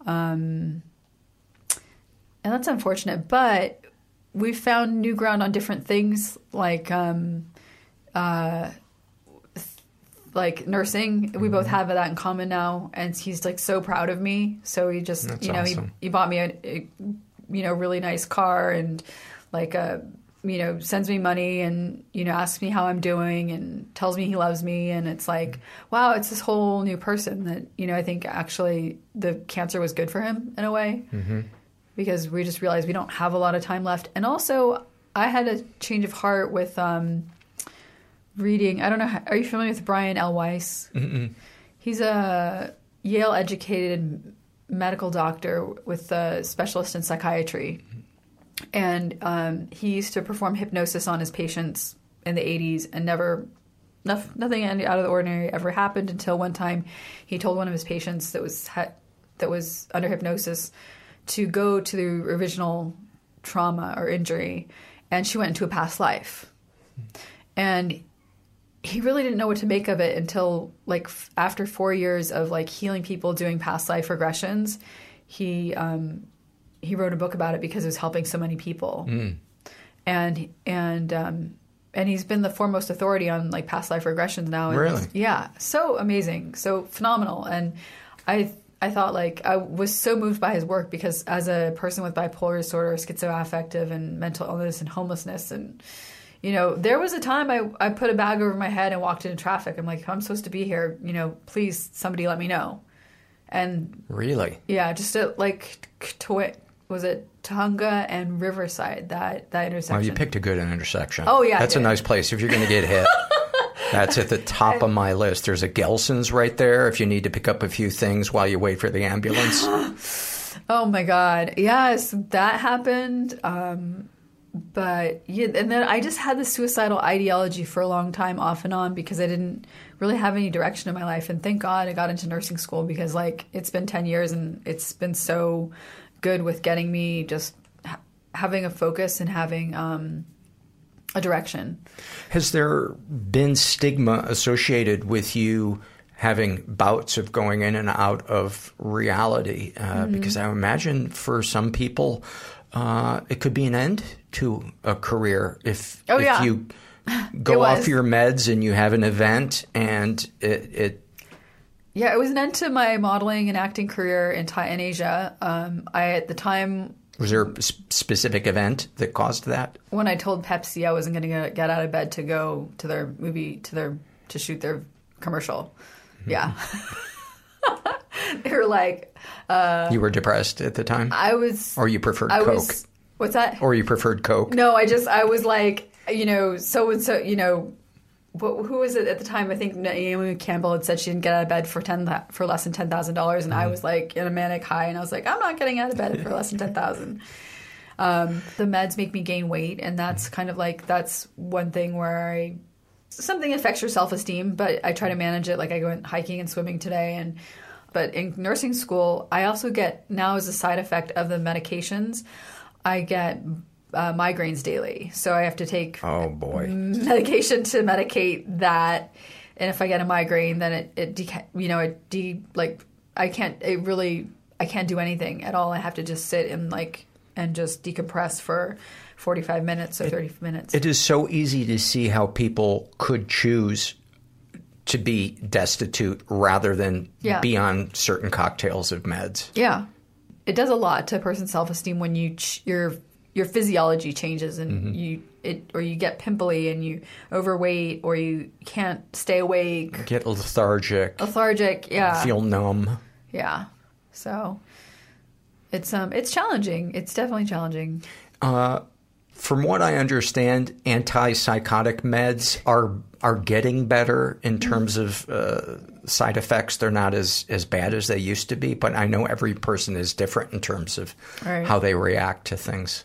um, and that's unfortunate. But we found new ground on different things, like um, uh, like nursing. We both have that in common now, and he's like so proud of me. So he just, That's you know, awesome. he he bought me a, a you know really nice car and like a you know sends me money and you know asks me how I'm doing and tells me he loves me and it's like wow it's this whole new person that you know I think actually the cancer was good for him in a way because we just realized we don't have a lot of time left. And also, I had a change of heart with um, reading. I don't know. How, are you familiar with Brian L. Weiss? Mm-mm. He's a Yale educated medical doctor with a specialist in psychiatry. And um, he used to perform hypnosis on his patients in the 80s and never, nothing out of the ordinary ever happened until one time he told one of his patients that was, that was under hypnosis to go to the original trauma or injury. And she went into a past life. And he really didn't know what to make of it until like after four years of like healing people doing past life regressions he um, he wrote a book about it because it was helping so many people. And and um, and he's been the foremost authority on like past life regressions now. And Really? yeah so amazing so phenomenal. And i i thought like i was so moved by his work because as a person with bipolar disorder schizoaffective and mental illness and homelessness and you know there was a time i i put a bag over my head and walked into traffic. I'm like i'm supposed to be here you know please somebody let me know. And Really? yeah just at like to, was it Tujunga and Riverside that that intersection Well, you picked a good intersection. Oh, yeah, That's a nice place if you're going to get hit. [LAUGHS] That's at the top of my list. There's a Gelson's right there if you need to pick up a few things while you wait for the ambulance. [GASPS] Oh my God. Yes, that happened. Um, but yeah, and then I just had this suicidal ideology for a long time, off and on, because I didn't really have any direction in my life. And thank God I got into nursing school because, like, it's been 10 years and it's been so good with getting me just ha- having a focus and having um, a direction. Has there been stigma associated with you having bouts of going in and out of reality? Uh, Mm-hmm. Because I imagine for some people, uh, it could be an end to a career if, Oh, if yeah. you [LAUGHS] go off your meds and you have an event and it, it Yeah, it was an end to my modeling and acting career in, Thai- in Asia. Um, I, at the time, was there a specific event that caused that? when I told Pepsi I wasn't going to get out of bed to go to their movie to their to shoot their commercial, yeah, [LAUGHS] they were like, you were depressed at the time? I was, or you preferred I Coke? was, what's that? or you preferred Coke? no, I just I was like, you know, so and so, you know. What, who was it at the time? I think Naomi Campbell had said she didn't get out of bed for ten for less than ten thousand dollars, and I was like in a manic high, and I was like, I'm not getting out of bed for less than ten thousand. Um, the meds make me gain weight, and that's kind of like that's one thing where I something affects your self esteem, but I try to manage it. Like I went hiking and swimming today, and but in nursing school, I also get now as a side effect of the medications, I get uh, migraines daily, so I have to take Oh boy. [LAUGHS] medication to medicate that. And if I get a migraine, then it, it deca- you know, it de like I can't. It really I can't do anything at all. I have to just sit and like and just decompress for forty five minutes or thirty minutes. It is so easy to see how people could choose to be destitute rather than Yeah. be on certain cocktails of meds. Yeah, it does a lot to a person's self esteem when you ch- your your physiology changes and you it or you get pimply and you overweight or you can't stay awake, Get lethargic, lethargic. Yeah, feel numb. yeah. So it's um it's challenging. It's definitely challenging. from what I understand, antipsychotic meds are are getting better in terms of uh, side effects. They're not as as bad as they used to be, but I know every person is different in terms of Right. how they react to things.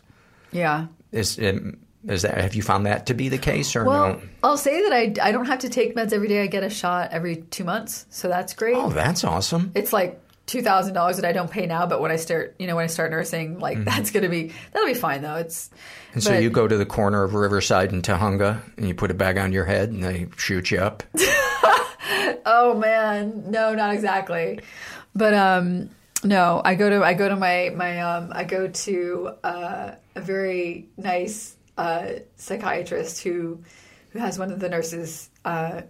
Yeah. Is um, is that have you found that to be the case or Well, no? I'll say that I, I don't have to take meds every day. I get a shot every two months, so that's great. Oh, that's awesome. it's like two thousand dollars that I don't pay now, but when I start, you know, when I start nursing, like that's gonna be that'll be fine though. It's Mm-hmm. And so you go to the corner of Riverside and Tujunga and you put a bag on your head and they shoot you up. [LAUGHS] Oh man, no, not exactly. But um no, I go to I go to my my um I go to uh, a very nice uh, psychiatrist who who has one of the nurses. Uh,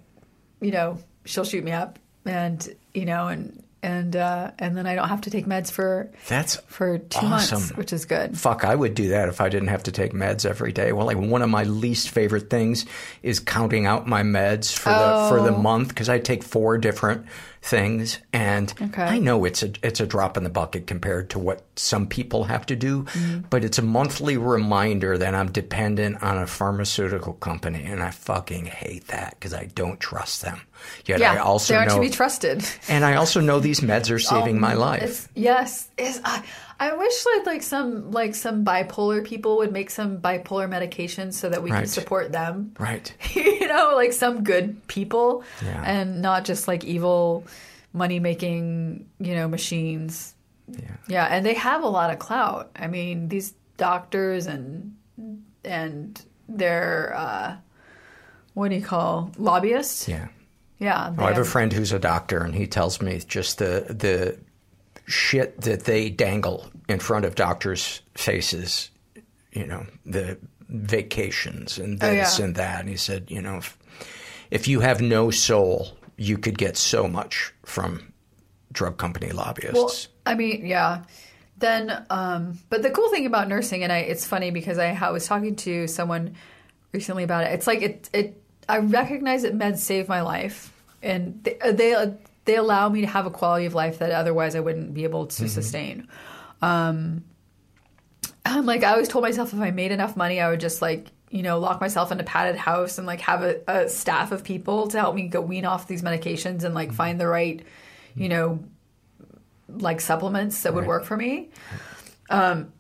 you know, she'll shoot me up, and you know, and and uh, and then I don't have to take meds for That's for two awesome. months, which is good. Fuck, I would do that if I didn't have to take meds every day. Well, like one of my least favorite things is counting out my meds for the for the Oh. month because I take four different things, and Okay. I know it's a it's a drop in the bucket compared to what some people have to do, Mm-hmm. but it's a monthly reminder that I'm dependent on a pharmaceutical company, and I fucking hate that because I don't trust them. Yet I Yeah, also they aren't know, to be trusted. and I also know these meds are [LAUGHS] saving my Um, life. It's, yes, is I, I wish like like some like some bipolar people would make some bipolar medications so that we can support them. Right. [LAUGHS] you know, like some good people, Yeah. and not just like evil money making you know machines. Yeah. Yeah, and they have a lot of clout. I mean, these doctors and and their uh, what do you call lobbyists? Yeah. Yeah, Oh, I have a friend who's a doctor, and he tells me just the the shit that they dangle in front of doctors' faces. You know, the vacations and Oh, this yeah. and that. And he said, you know, if, if you have no soul, you could get so much from drug company lobbyists. Well, I mean, yeah. Then, um, but the cool thing about nursing, and I, it's funny because I, I was talking to someone recently about it. It's like it, it. I recognize that meds save my life, and they, they they allow me to have a quality of life that otherwise I wouldn't be able to sustain. Um, I'm like I always told myself if I made enough money, I would just like you know lock myself in a padded house and like have a, a staff of people to help me go wean off these medications and like find the right, you know, like supplements that would work for me. Um,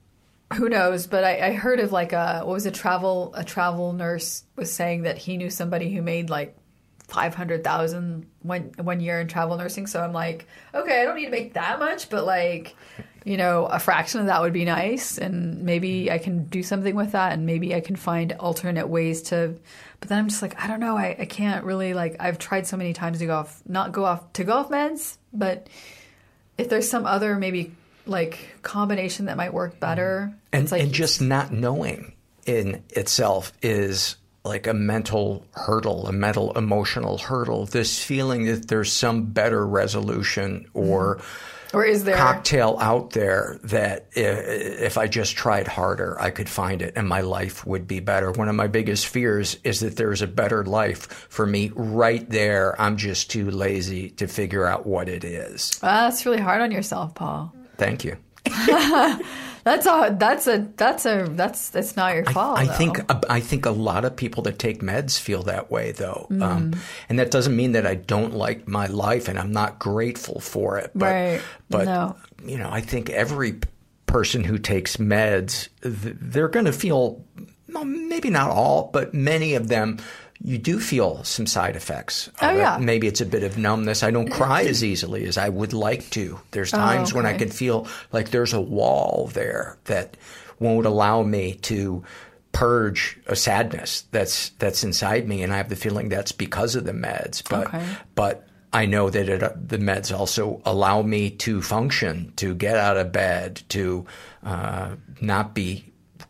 who knows? But I, I heard of like a what was a travel a travel nurse was saying that he knew somebody who made like five hundred thousand one one year in travel nursing. So I'm like, okay, I don't need to make that much, but like, you know, a fraction of that would be nice, and maybe mm-hmm. I can do something with that, and maybe I can find alternate ways to. But then I'm just like, I don't know, I, I can't really like. I've tried so many times to go off, not go off to go off meds, but if there's some other maybe like combination that might work better, mm-hmm. and, it's like and just not knowing in itself is like a mental hurdle, a mental emotional hurdle. This feeling that there's some better resolution or or is there cocktail out there that if I just tried harder, I could find it and my life would be better. One of my biggest fears is that there's a better life for me right there. I'm just too lazy to figure out what it is. Ah, that's really hard on yourself, Paul. Thank you. [LAUGHS] That's a that's a that's a that's that's not your fault. I though. think I think a lot of people that take meds feel that way, though, Mm. um, and that doesn't mean that I don't like my life and I'm not grateful for it. But, Right. But No. you know, I think every person who takes meds, they're going to feel, well, maybe not all, but many of them. You do feel some side effects. Oh, yeah. Maybe it's a bit of numbness. I don't cry as easily as I would like to. There's times when I Oh, can feel like there's a wall there that won't allow me to purge a sadness that's that's inside me, and I have the feeling that's because of the meds. But Okay. but I know that it, the meds also allow me to function, to get out of bed, to uh, not be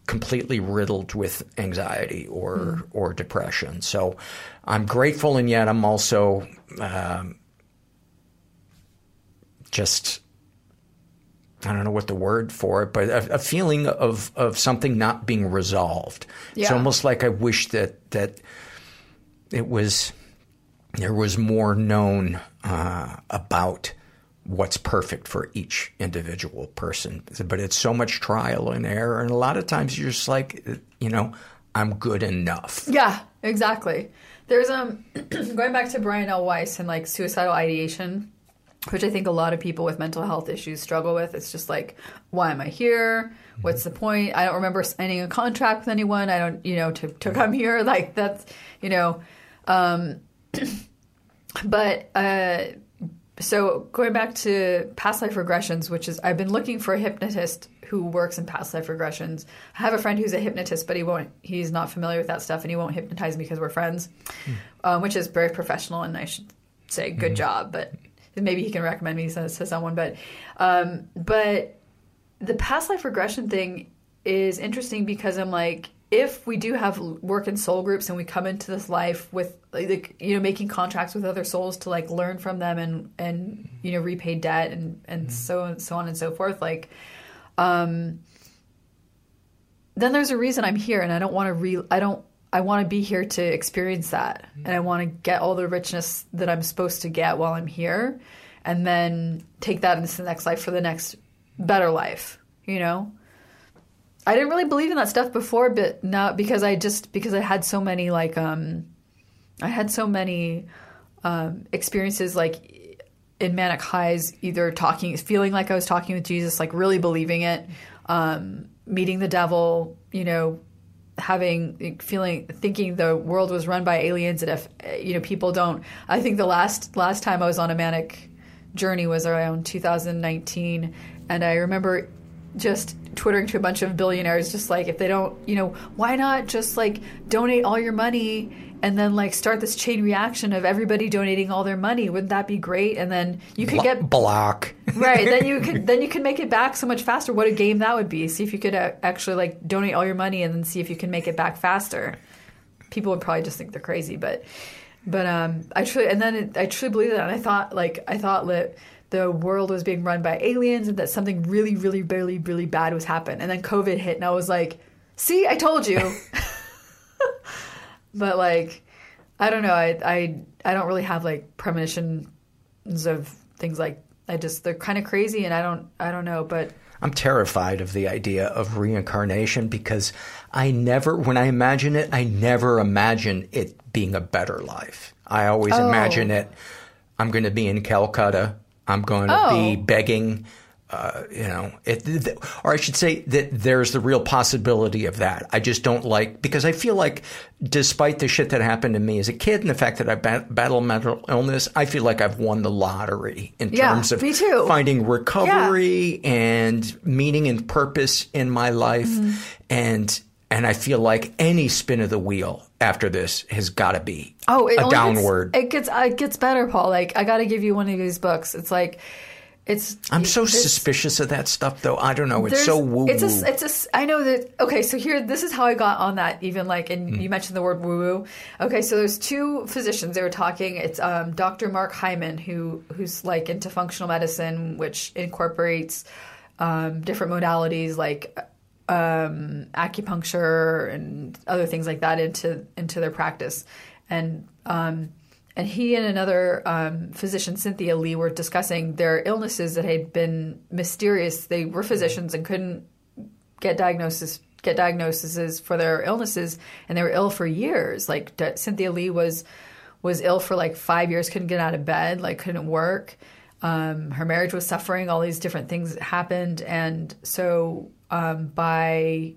completely riddled with anxiety or or depression. So I'm grateful, and yet I'm also um, just I don't know what the word for it, but a, a feeling of of something not being resolved. It's almost like I wish that that it was there was more known uh, about what's perfect for each individual person. But it's so much trial and error. And a lot of times you're just like, you know, I'm good enough. Yeah, exactly. There's um [CLEARS THROAT] going back to Brian L. Weiss and like suicidal ideation, which I think a lot of people with mental health issues struggle with. It's just like, why am I here? What's the point? I don't remember signing a contract with anyone. I don't, you know, to to come here. [LAUGHS] Like that's, you know, um, [CLEARS THROAT] but uh, so going back to past life regressions, which is I've been looking for a hypnotist who works in past life regressions. I have a friend who's a hypnotist, but he won't. He's not familiar with that stuff, and he won't hypnotize me because we're friends, um, which is very professional, and I should say good job. But maybe he can recommend me to, to someone. But um, but the past life regression thing is interesting because I'm like, if we do have work in soul groups and we come into this life with like you know making contracts with other souls to like learn from them and and you know repay debt and and so so on and so forth like um then there's a reason I'm here and I don't want to re I don't I want to be here to experience that. And I want to get all the richness that I'm supposed to get while I'm here and then take that into the next life for the next better life you know I didn't really believe in that stuff before, but now because I just because I had so many like um, I had so many um, experiences like in manic highs, either talking, feeling like I was talking with Jesus, like really believing it, um, meeting the devil, you know, having feeling thinking the world was run by aliens, and if you know people don't. I think the last last time I was on a manic journey was around 2019, and I remember just twittering to a bunch of billionaires just like if they don't you know why not just like donate all your money and then like start this chain reaction of everybody donating all their money? Wouldn't that be great? And then you could get block. Right then you [LAUGHS] could then you can make it back so much faster. What a game that would be. See if you could uh, actually like donate all your money and then see if you can make it back faster. People would probably just think they're crazy but but um i truly and then it, i truly believe that. And i thought like i thought that the world was being run by aliens and that something really, really, really, really bad was happening. And then COVID hit, and I was like, "See, I told you." [LAUGHS] but like, I don't know. I I I don't really have like premonitions of things like I just they're kind of crazy, and I don't I don't know, but. I'm terrified of the idea of reincarnation because I never, when I imagine it, I never imagine it being a better life. I always Oh. imagine it. I'm going to be in Calcutta. I'm going to Oh. be begging. Uh, you know, it, th- or I should say that there's the real possibility of that. I just don't like because I feel like, despite the shit that happened to me as a kid and the fact that I bat- battle mental illness, I feel like I've won the lottery in Yeah, terms of finding recovery and meaning and purpose in my life, Mm-hmm. and and I feel like any spin of the wheel after this has got to be Oh, a only gets- downward. it gets it gets better, Paul. Like I got to give you one of these books. It's like it's. I'm so suspicious of that stuff, though. I don't know. It's so woo woo. It's a. It's a. I know that. Okay, so here, this is how I got on that. Even like, and Mm. you mentioned the word woo woo. Okay, so there's two physicians. They were talking. It's um, Dr. Mark Hyman, who who's like into functional medicine, which incorporates um, different modalities like um, acupuncture and other things like that into into their practice, and um, and he and another um, physician, Cynthia Li, were discussing their illnesses that had been mysterious. They were physicians and couldn't get diagnosis get diagnoses for their illnesses, and they were ill for years. Like D- Cynthia Li was was ill for like five years, couldn't get out of bed, like couldn't work. Um, her marriage was suffering. All these different things happened, and so um, by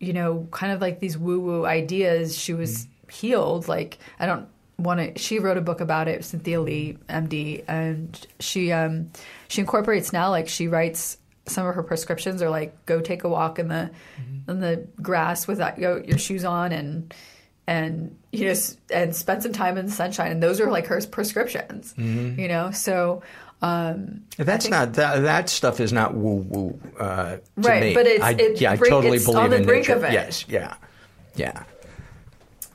you know, kind of like these woo woo ideas, she was healed. Like I don't want to. She wrote a book about it, Cynthia Li, MD, and she um, she incorporates now. Like she writes some of her prescriptions are like go take a walk in the in the grass without your, your shoes on and and you know and spend some time in the sunshine and those are like her prescriptions you know so um That's not that. That stuff is not woo woo uh, to Right, me. but it's- I, it yeah, I totally it's believe on the in brink nature. of it. Yes, yeah, yeah.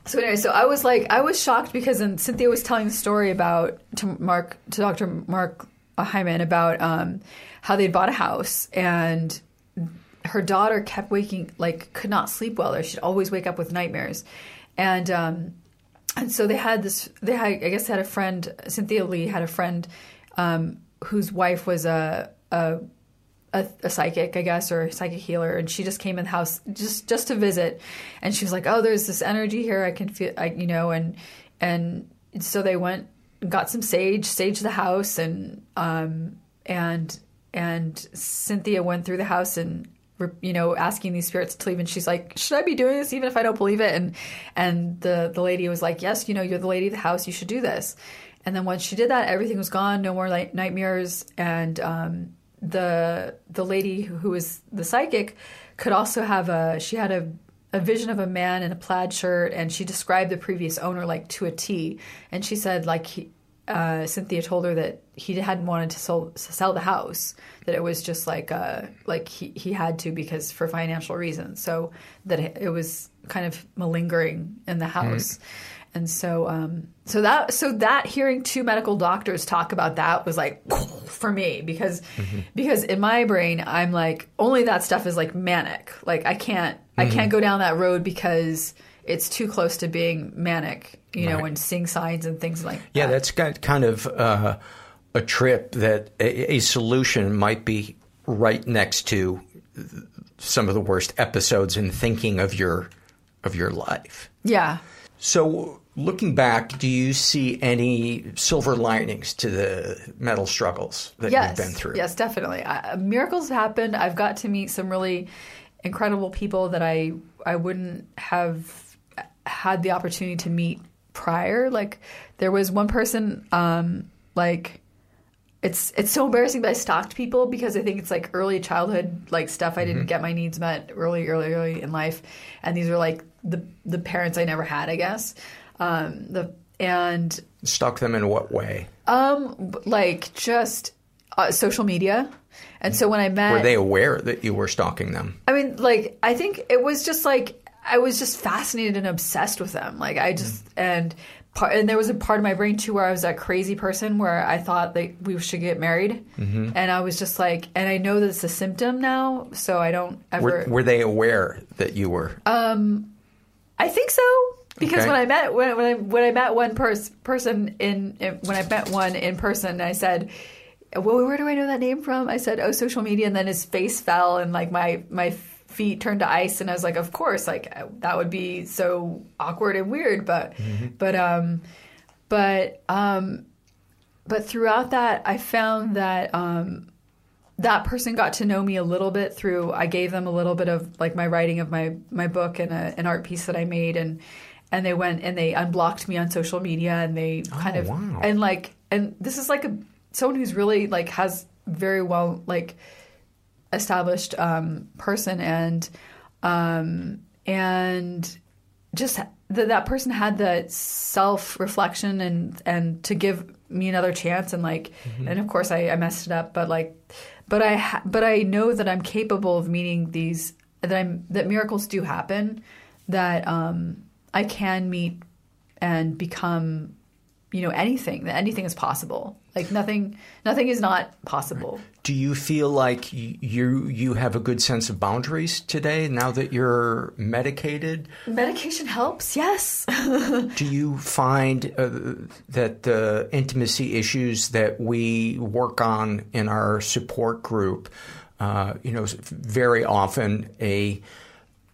So anyway, so I was like, I was shocked because and Cynthia was telling the story about to Mark to Dr. Mark Hyman about um, how they'd bought a house and her daughter kept waking like could not sleep well. Or she'd always wake up with nightmares, and um, and so they had this. They had I guess they had a friend. Cynthia Li had a friend um, whose wife was a a a, a psychic, I guess, or a psychic healer, and she just came in the house just just to visit, and she was like, "Oh, there's this energy here. I can feel, I, you know," and and so they went, got some sage, saged the house, and um and and Cynthia went through the house and you know asking these spirits to leave. And she's like should i be doing this even if i don't believe it? And and the the lady was like yes you know you're the lady of the house. You should do this and then once she did that everything was gone. No more like nightmares. And um the the lady who, who was the psychic could also have a she had a a vision of a man in a plaid shirt and she described the previous owner like to a T. And she said like he, uh, Cynthia told her that he hadn't wanted to sell, sell the house that it was just like uh, like he, he had to because for financial reasons. So that it, it was kind of malingering in the house and so um, so that so that hearing two medical doctors talk about that was like for me because because in my brain I'm like only that stuff is like manic like I can't I can't go down that road because it's too close to being manic you know Right. and seeing signs and things like Yeah, that. that's got kind of uh, a trip that a, a solution might be right next to some of the worst episodes in thinking of your of your life. yeah So, looking back, do you see any silver linings to the metal struggles that yes, you've been through? Yes, definitely. I, miracles happened. I've got to meet some really incredible people that I I wouldn't have had the opportunity to meet prior. Like there was one person um like it's it's so embarrassing that I stalked people because I think it's like early childhood like stuff I didn't get my needs met early early early in life and these are like the the parents I never had I guess um the and Stalk them in what way? um, like just uh, social media. And so when I met, Were they aware that you were stalking them? I mean, like I think it was just like I was just fascinated and obsessed with them. Like I just and part and there was a part of my brain too where I was that crazy person where I thought that we should get married, and I was just like, and I know that it's a symptom now, so I don't ever. Were, were they aware that you were? I think so. Because Okay. when I met when, when I when I met one pers- person in, in when I met one in person, I said, "Well, where do I know that name from?" I said, "Oh, social media," and then his face fell and like my my feet turned to ice, and I was like, "Of course, like that would be so awkward and weird," but but um but um but throughout that, I found that um that person got to know me a little bit through I gave them a little bit of like my writing of my my book and a, an art piece that I made and and they went and they unblocked me on social media and they kind of wow. and like and this is like a someone who's really like has very well like established um person and um and just that that person had the self reflection and and to give me another chance and like and of course I, I messed it up but like but I ha- but I know that I'm capable of meeting these that I'm that miracles do happen that um I can meet and become you know anything that anything is possible. Like nothing nothing is not possible. Do you feel like you you have a good sense of boundaries today now that you're medicated? medication helps yes. [LAUGHS] Do you find uh, that the intimacy issues that we work on in our support group, uh, you know, very often a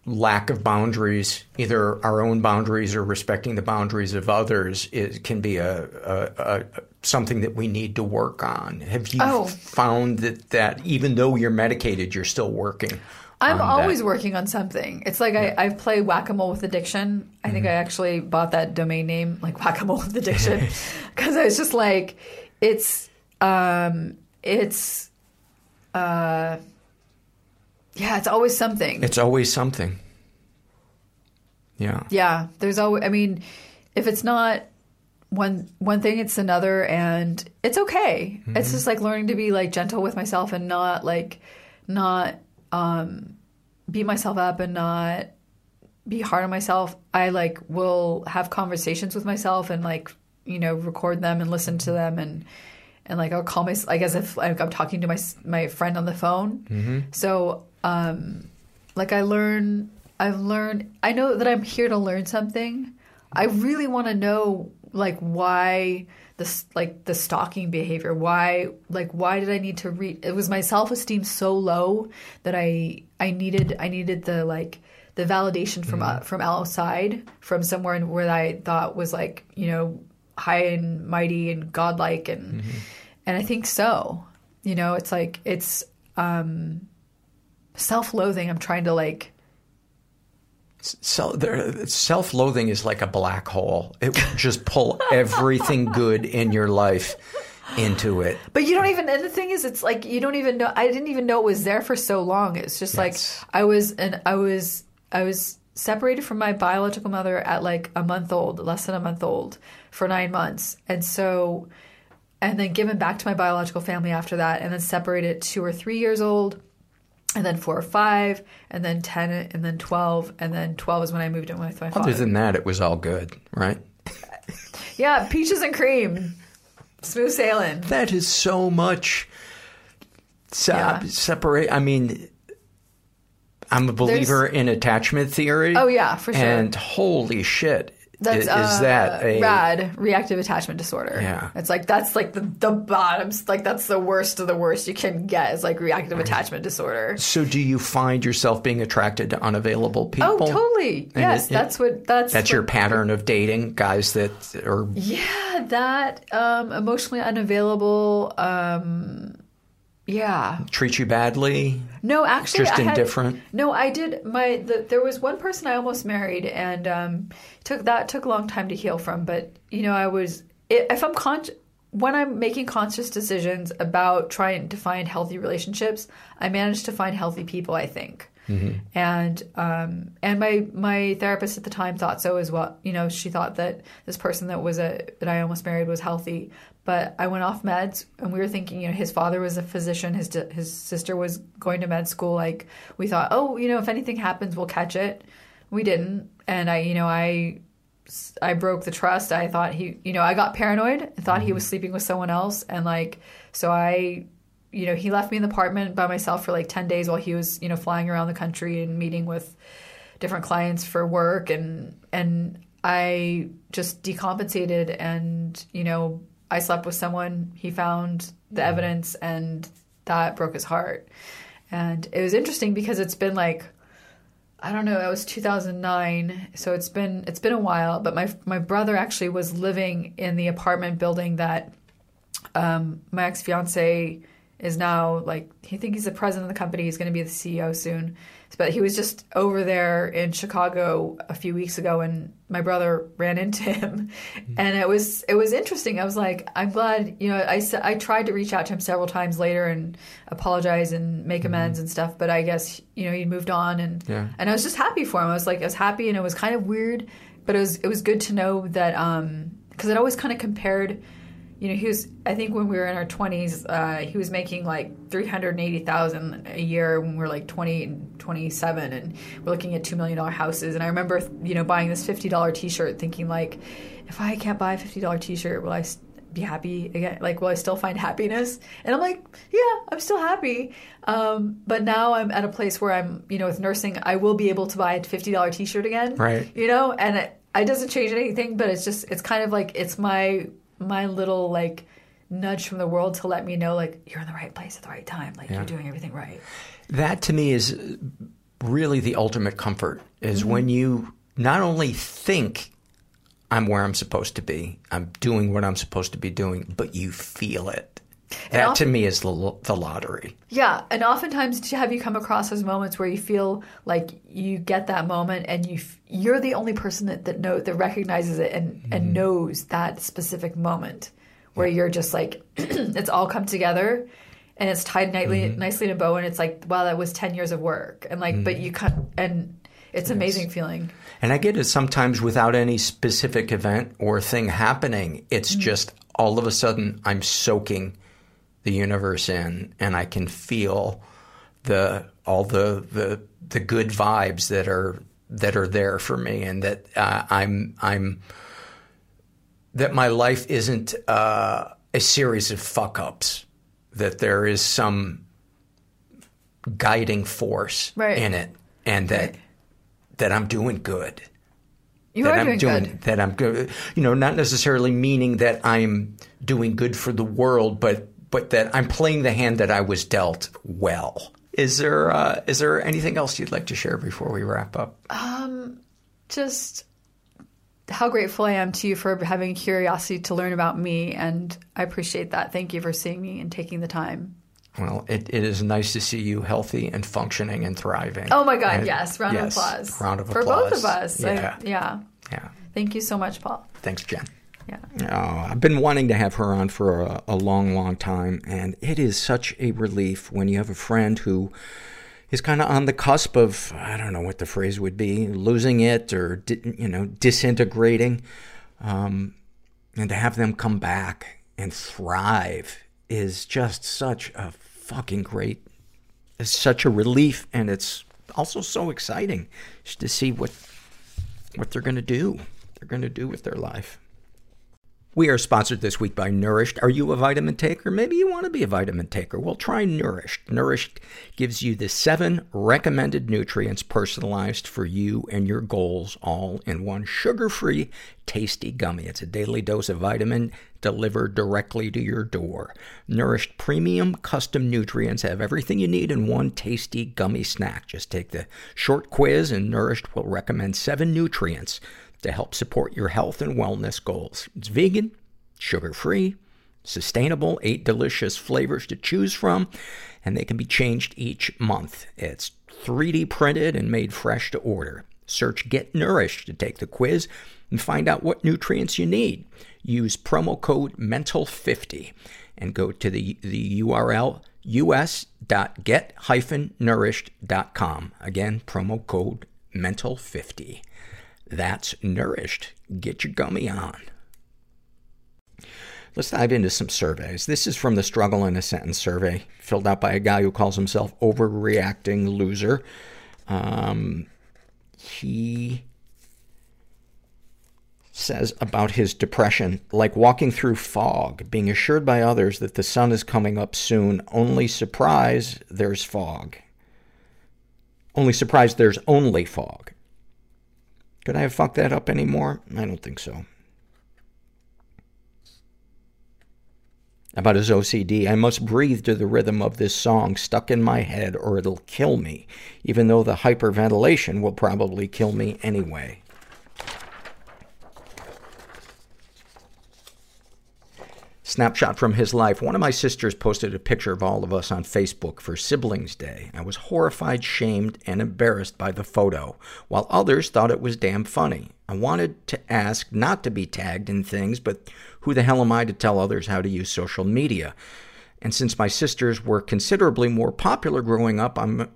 lack of boundaries, either our own boundaries or respecting the boundaries of others, is, can be a, a, a something that we need to work on. Have you Oh. found that that even though you're medicated, you're still working? I'm always that? working on something. It's like I, I play whack a mole with addiction. I think I actually bought that domain name, like whack a mole with addiction, [LAUGHS] [LAUGHS] because I was just like, it's, um, it's, uh, yeah, it's always something. It's always something. Yeah. yeah, there's always. I mean, if it's not one one thing, it's another, and it's okay. It's just like learning to be like gentle with myself and not like not um beat myself up and not be hard on myself. I like will have conversations with myself and like you know record them and listen to them and and like I'll call my like as if like I'm talking to my my friend on the phone. So um like I learn I've learned I know that I'm here to learn something. I really want to know like why this like the stalking behavior why like why did i need to read it was my self-esteem so low that i i needed i needed the like the validation from uh, from outside from somewhere where i thought was like you know high and mighty and godlike and and i think so. You know it's like it's um self-loathing i'm trying to like So there, self-loathing is like a black hole. It will just pull everything good in your life into it. But you don't even. And the thing is, it's like you don't even know. I didn't even know it was there for so long. It's just like I was, and I was, I was separated from my biological mother at like a month old, less than a month old, for nine months, and so, and then given back to my biological family after that, and then separated two or three years old. And then four or five, and then ten, and then twelve, and then twelve is when I moved in with my father. Other than that, it was all good, right? [LAUGHS] yeah, peaches and cream, smooth sailing. That is so much se- Yeah. separate. I mean, I'm a believer in attachment theory. Oh, yeah, for sure. And holy shit, That's is, that uh, a RAD reactive attachment disorder? Yeah. it's like that's like the the bottom, like that's the worst of the worst you can get is like reactive attachment disorder. So, do you find yourself being attracted to unavailable people? Oh, totally. And Yes, it- it- that's what that's That's what- your pattern of dating guys that are Yeah, that um, emotionally unavailable. Um, yeah. treat you badly. No, actually, Just I had- indifferent? no, I did. My the, there was one person I almost married, and um, took that took a long time to heal from. But you know, I was if I'm con- when I'm making conscious decisions about trying to find healthy relationships, I managed to find healthy people. I think. And um, and my my therapist at the time thought so as well. You know, she thought that this person that was a that I almost married was healthy. But I went off meds, and we were thinking, you know, his father was a physician, his his sister was going to med school. Like we thought, oh, you know, if anything happens, we'll catch it. We didn't, and I, you know, I I broke the trust. I thought he, you know, I got paranoid. I thought he mm-hmm. was sleeping with someone else, and like, so I, you know, he left me in the apartment by myself for like ten days while he was, you know, flying around the country and meeting with different clients for work, and and I just decompensated, and you know, I slept with someone. He found the evidence, and that broke his heart. And it was interesting because it's been like I don't know. That was 2009, so it's been it's been a while. But my my brother actually was living in the apartment building that um, my ex fiance is now like. He think he's the president of the company. He's going to be the CEO soon. But he was just over there in Chicago a few weeks ago, and my brother ran into him, and it was it was interesting. I was like, I'm glad you know. i i tried to reach out to him several times later and apologize and make amends and stuff, but I guess you know he moved on, and Yeah. and I was just happy for him. I was like, I was happy, and it was kind of weird, but it was it was good to know that um because it always kind of compared. You know, he was. I think when we were in our twenties, uh, he was making like three hundred eighty thousand a year when we were like twenty and twenty seven, and we're looking at two million dollar houses. And I remember, you know, buying this fifty dollar T shirt, thinking like, if I can't buy a fifty dollar T shirt, will I? be happy again? Like, will I still find happiness? And I'm like, yeah, I'm still happy. Um, but now I'm at a place where I'm, you know, with nursing, I will be able to buy a fifty dollar T shirt again, Right. You know, and it, it doesn't change anything, but it's just, it's kind of like it's my my little like nudge from the world to let me know like you're in the right place at the right time, like Yeah. you're doing everything right. That to me is really the ultimate comfort is Mm-hmm. when you not only think I'm where I'm supposed to be, I'm doing what I'm supposed to be doing, but you feel it. That to me is the, the lottery. Yeah, and oftentimes have you come across those moments where you feel like you get that moment and you f- you're the only person that that know that recognizes it and and mm-hmm. knows that specific moment where you're just like [CLEARS THROAT] it's all come together and it's tied nicely mm-hmm. nicely in a bow and it's like wow that was 10 years of work and like but mm-hmm. you cut and it's an amazing feeling. And I get it sometimes without any specific event or thing happening. It's Mm-hmm. just all of a sudden I'm soaking the universe in and I can feel the all the the the good vibes that are that are there for me and that uh, I'm I'm that my life isn't uh, a series of fuck ups that there is some guiding force Right. in it and that that I'm doing good You that are I'm doing good. that I'm good. You know, not necessarily meaning that I'm doing good for the world, but but that I'm playing the hand that I was dealt well. Is there uh, is there anything else you'd like to share before we wrap up? Um, just how grateful I am to you for having curiosity to learn about me, and I appreciate that. Thank you for seeing me and taking the time. Well, it, it is nice to see you healthy and functioning and thriving. Oh my God! And- yes, round yes, of applause. Round of for applause both of us. I- Yeah, yeah. yeah. Thank you so much, Paul. Thanks, Jen. Yeah. Oh, I've been wanting to have her on for a, a long, long time, and it is such a relief when you have a friend who is kind of on the cusp of I don't know what the phrase would be, losing it or di- you know disintegrating, um, and to have them come back and thrive is just such a fucking great. It's such a relief, and it's also so exciting to see what what they're going to do. They're going to do with their life. We are sponsored this week by Nourished. Are you a vitamin taker? Maybe you want to be a vitamin taker. Well, try Nourished. Nourished gives you the seven recommended nutrients personalized for you and your goals all in one sugar-free, tasty gummy. It's a daily dose of vitamin delivered directly to your door. Nourished premium custom nutrients have everything you need in one tasty gummy snack. Just take the short quiz and Nourished will recommend seven nutrients to help support your health and wellness goals. It's vegan, sugar-free, sustainable, eight delicious flavors to choose from, and they can be changed each month. It's 3D printed and made fresh to order. Search Get Nourished to take the quiz and find out what nutrients you need. Use promo code MENTAL50 and go to the, the URL us.get-nourished.com. Again, promo code MENTAL50. That's nourished. Get your gummy on. Let's dive into some surveys. This is from the Struggle in a Sentence survey, filled out by a guy who calls himself Overreacting Loser. Um, he says about his depression, like walking through fog, being assured by others that the sun is coming up soon, only surprise there's fog. Only surprise there's only fog. Could I have fucked that up anymore? I don't think so. About his OCD, I must breathe to the rhythm of this song stuck in my head or it'll kill me, even though the hyperventilation will probably kill me anyway. Snapshot from his life. One of my sisters posted a picture of all of us on Facebook for Siblings Day. I was horrified, shamed, and embarrassed by the photo, while others thought it was damn funny. I wanted to ask not to be tagged in things, but who the hell am I to tell others how to use social media? And since my sisters were considerably more popular growing up, I'm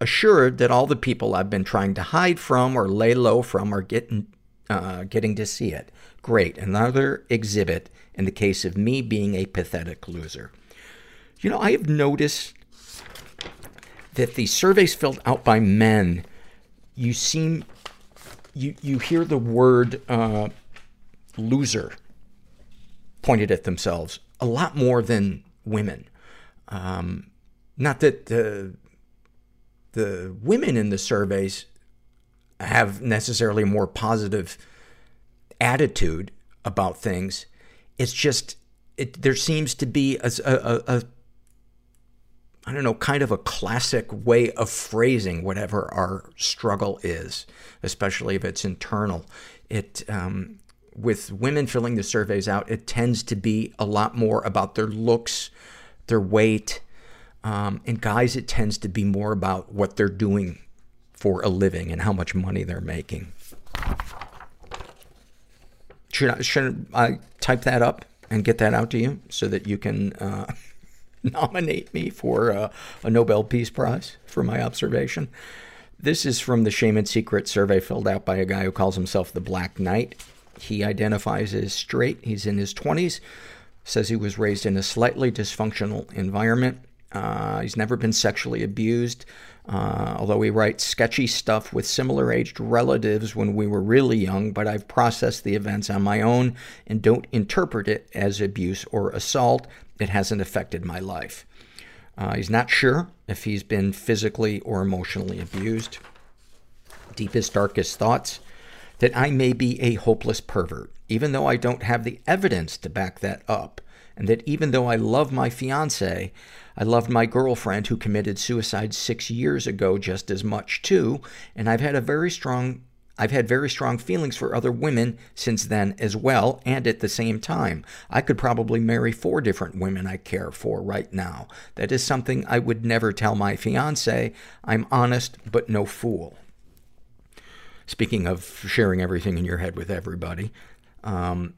assured that all the people I've been trying to hide from or lay low from are getting, uh, getting to see it. Great. Another exhibit in the case of me being a pathetic loser. You know, I have noticed that the surveys filled out by men, you seem, you, you hear the word, uh, loser pointed at themselves a lot more than women. Um, not that the, the women in the surveys have necessarily more positive attitude about things. It's just, it, there seems to be a, a, a, I don't know, kind of a classic way of phrasing whatever our struggle is, especially if it's internal. It, um, with women filling the surveys out, it tends to be a lot more about their looks, their weight. Um, and guys, it tends to be more about what they're doing for a living and how much money they're making. Should I, should I type that up and get that out to you so that you can uh, [LAUGHS] nominate me for uh, a Nobel Peace Prize for my observation? This is from the Shame and Secret survey filled out by a guy who calls himself the Black Knight. He identifies as straight. He's in his 20s. Says he was raised in a slightly dysfunctional environment. Uh, he's never been sexually abused. Uh, although we write sketchy stuff with similar aged relatives when we were really young, but I've processed the events on my own and don't interpret it as abuse or assault. It hasn't affected my life. Uh, he's not sure if he's been physically or emotionally abused. Deepest, darkest thoughts. that I may be a hopeless pervert, even though I don't have the evidence to back that up. And that even though I love my fiance, I loved my girlfriend who committed suicide six years ago just as much too. And I've had a very strong I've had very strong feelings for other women since then as well, and at the same time. I could probably marry four different women I care for right now. That is something I would never tell my fiance. I'm honest, but no fool. Speaking of sharing everything in your head with everybody, um,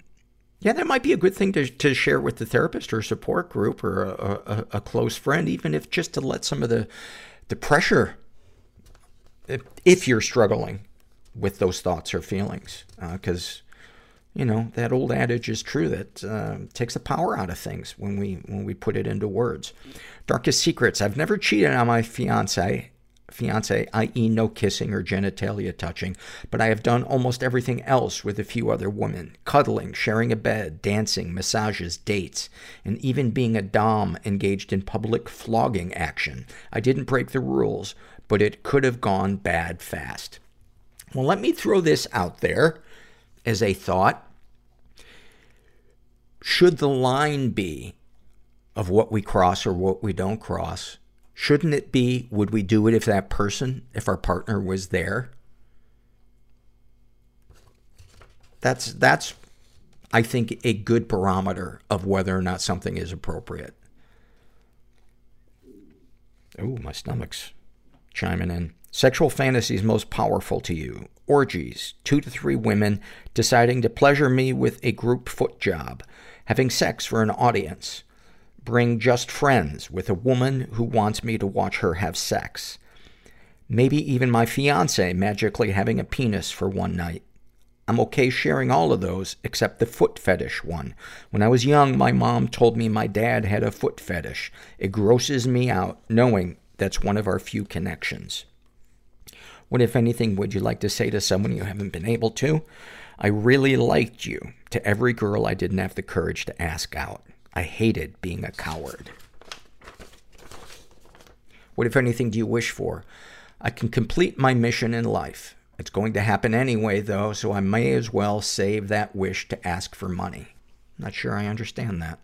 yeah, that might be a good thing to, to share with the therapist or support group or a, a, a close friend, even if just to let some of the, the pressure, if, if you're struggling with those thoughts or feelings. Because, uh, you know, that old adage is true that uh, takes the power out of things when we, when we put it into words. Darkest secrets. I've never cheated on my fiance fiance, i.e. no kissing or genitalia touching, but I have done almost everything else with a few other women. Cuddling, sharing a bed, dancing, massages, dates, and even being a dom engaged in public flogging action. I didn't break the rules, but it could have gone bad fast. Well, let me throw this out there as a thought. Should the line be of what we cross or what we don't cross, shouldn't it be, would we do it if that person, if our partner was there? That's, that's, I think, a good barometer of whether or not something is appropriate. Oh, my stomach's chiming in. Sexual fantasies most powerful to you. Orgies. Two to three women deciding to pleasure me with a group foot job. Having sex for an audience. Bring just friends with a woman who wants me to watch her have sex. Maybe even my fiance magically having a penis for one night. I'm okay sharing all of those except the foot fetish one. When I was young, my mom told me my dad had a foot fetish. It grosses me out knowing that's one of our few connections. What, if anything, would you like to say to someone you haven't been able to? I really liked you to every girl I didn't have the courage to ask out. I hated being a coward. What, if anything, do you wish for? I can complete my mission in life. It's going to happen anyway, though, so I may as well save that wish to ask for money. Not sure I understand that.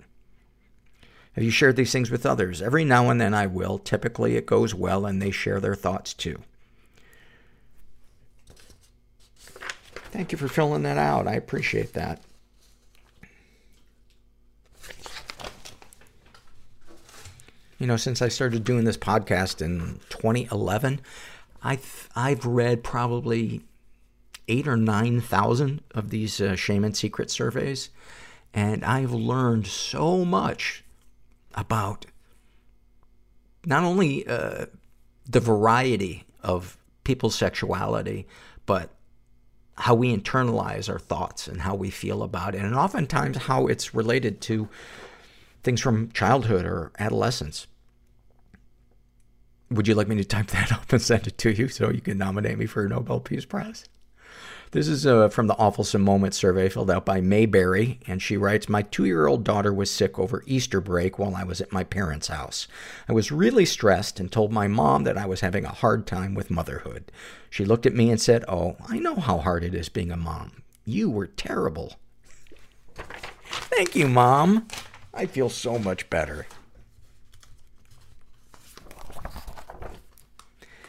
Have you shared these things with others? Every now and then I will. Typically it goes well and they share their thoughts too. Thank you for filling that out. I appreciate that. You know, since I started doing this podcast in 2011, I've, I've read probably eight or 9,000 of these uh, shame and secret surveys. And I've learned so much about not only uh, the variety of people's sexuality, but how we internalize our thoughts and how we feel about it, and oftentimes how it's related to things from childhood or adolescence. Would you like me to type [LAUGHS] that up and send it to you so you can nominate me for a Nobel Peace Prize? This is uh, from the Awfulsome Moment survey filled out by Mayberry, and she writes, My two-year-old daughter was sick over Easter break while I was at my parents' house. I was really stressed and told my mom that I was having a hard time with motherhood. She looked at me and said, Oh, I know how hard it is being a mom. You were terrible. [LAUGHS] Thank you, Mom. I feel so much better.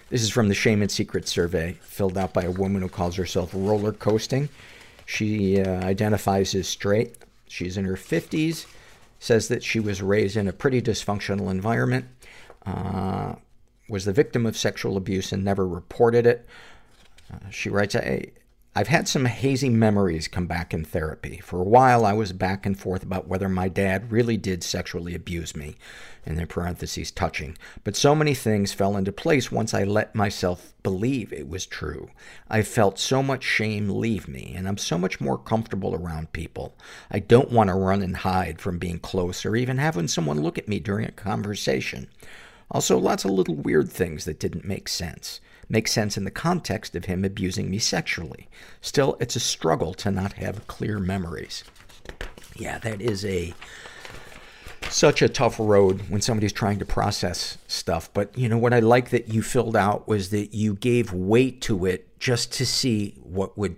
This is from the Shame and Secret survey, filled out by a woman who calls herself Roller Coasting. She uh, identifies as straight. She's in her 50s, says that she was raised in a pretty dysfunctional environment, uh, was the victim of sexual abuse and never reported it. Uh, she writes, I, I've had some hazy memories come back in therapy. For a while, I was back and forth about whether my dad really did sexually abuse me, and in parentheses, touching. But so many things fell into place once I let myself believe it was true. I felt so much shame leave me, and I'm so much more comfortable around people. I don't want to run and hide from being close or even having someone look at me during a conversation. Also, lots of little weird things that didn't make sense makes sense in the context of him abusing me sexually. Still, it's a struggle to not have clear memories. Yeah, that is a such a tough road when somebody's trying to process stuff. But you know what I like that you filled out was that you gave weight to it just to see what would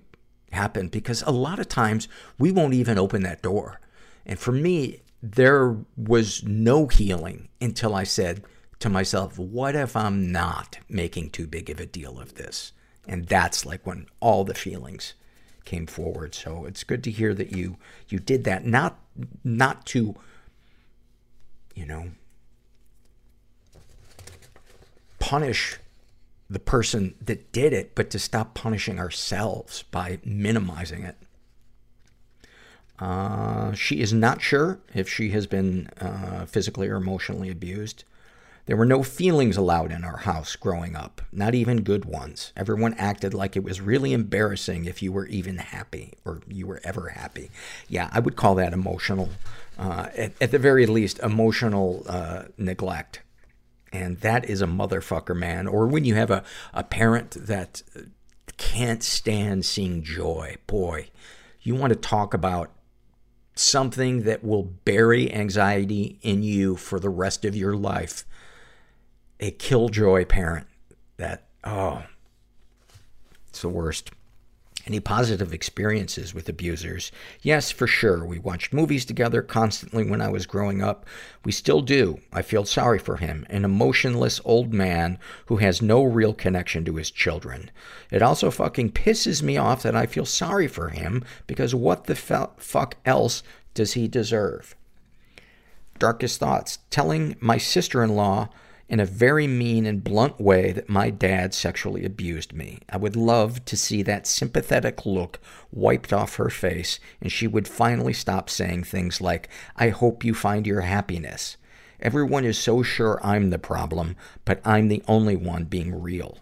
happen because a lot of times we won't even open that door. And for me, there was no healing until I said to myself, what if I'm not making too big of a deal of this? And that's like when all the feelings came forward. So it's good to hear that you, you did that. Not, not to, you know, punish the person that did it, but to stop punishing ourselves by minimizing it. Uh, she is not sure if she has been uh, physically or emotionally abused. There were no feelings allowed in our house growing up, not even good ones. Everyone acted like it was really embarrassing if you were even happy or you were ever happy. Yeah, I would call that emotional, uh, at, at, the very least, emotional uh, neglect. And that is a motherfucker, man. Or when you have a, a parent that can't stand seeing joy. Boy, you want to talk about something that will bury anxiety in you for the rest of your life a killjoy parent that, oh, it's the worst. Any positive experiences with abusers? Yes, for sure. We watched movies together constantly when I was growing up. We still do. I feel sorry for him, an emotionless old man who has no real connection to his children. It also fucking pisses me off that I feel sorry for him because what the fuck else does he deserve? Darkest thoughts. Telling my sister-in-law in a very mean and blunt way that my dad sexually abused me. I would love to see that sympathetic look wiped off her face and she would finally stop saying things like, I hope you find your happiness. Everyone is so sure I'm the problem, but I'm the only one being real.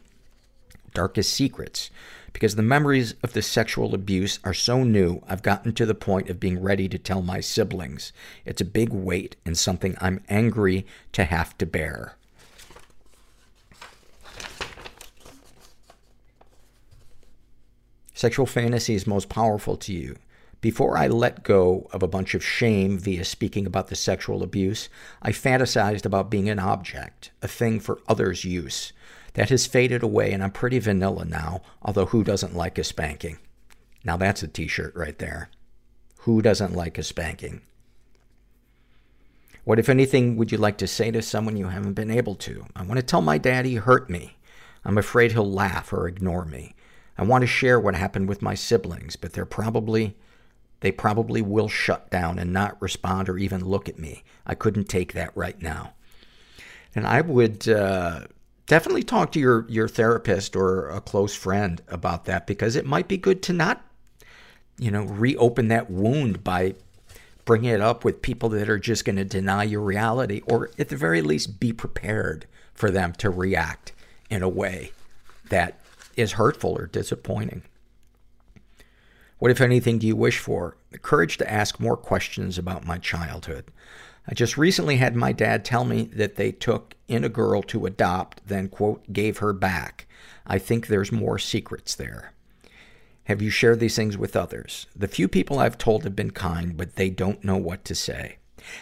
Darkest secrets. Because the memories of the sexual abuse are so new, I've gotten to the point of being ready to tell my siblings. It's a big weight and something I'm angry to have to bear. Sexual fantasies most powerful to you. Before I let go of a bunch of shame via speaking about the sexual abuse, I fantasized about being an object, a thing for others' use. That has faded away and I'm pretty vanilla now, although who doesn't like a spanking? Now that's a t-shirt right there. Who doesn't like a spanking? What, if anything, would you like to say to someone you haven't been able to? I want to tell my dad he hurt me. I'm afraid he'll laugh or ignore me. I want to share what happened with my siblings, but they're probably, they probably will shut down and not respond or even look at me. I couldn't take that right now. And I would, uh, definitely talk to your, your therapist or a close friend about that because it might be good to not, you know, reopen that wound by bringing it up with people that are just going to deny your reality or at the very least be prepared for them to react in a way that is hurtful or disappointing. What, if anything, do you wish for? The courage to ask more questions about my childhood. I just recently had my dad tell me that they took in a girl to adopt, then, quote, gave her back. I think there's more secrets there. Have you shared these things with others? The few people I've told have been kind, but they don't know what to say.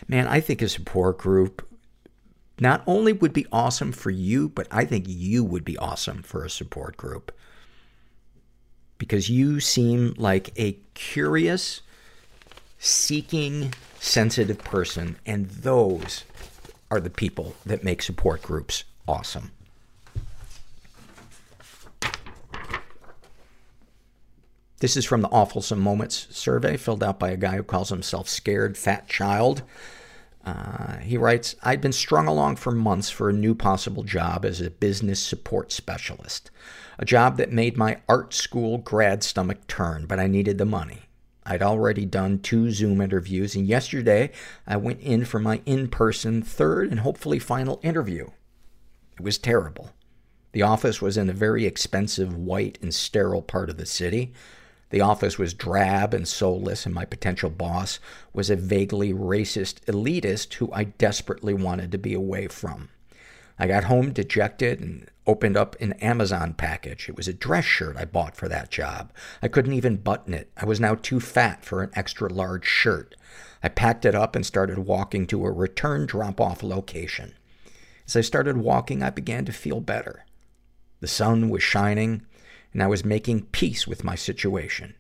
Man, I think it's a support group not only would be awesome for you, but I think you would be awesome for a support group. Because you seem like a curious, seeking, sensitive person, and those are the people that make support groups awesome. This is from the Awfulsome Moments survey filled out by a guy who calls himself Scared Fat Child. Uh, he writes, I'd been strung along for months for a new possible job as a business support specialist. A job that made my art school grad stomach turn, but I needed the money. I'd already done two Zoom interviews, and yesterday I went in for my in-person third and hopefully final interview. It was terrible. The office was in a very expensive, white, and sterile part of the city. The office was drab and soulless, and my potential boss was a vaguely racist elitist who I desperately wanted to be away from. I got home dejected and opened up an Amazon package. It was a dress shirt I bought for that job. I couldn't even button it. I was now too fat for an extra large shirt. I packed it up and started walking to a return drop off location. As I started walking, I began to feel better. The sun was shining and I was making peace with my situation.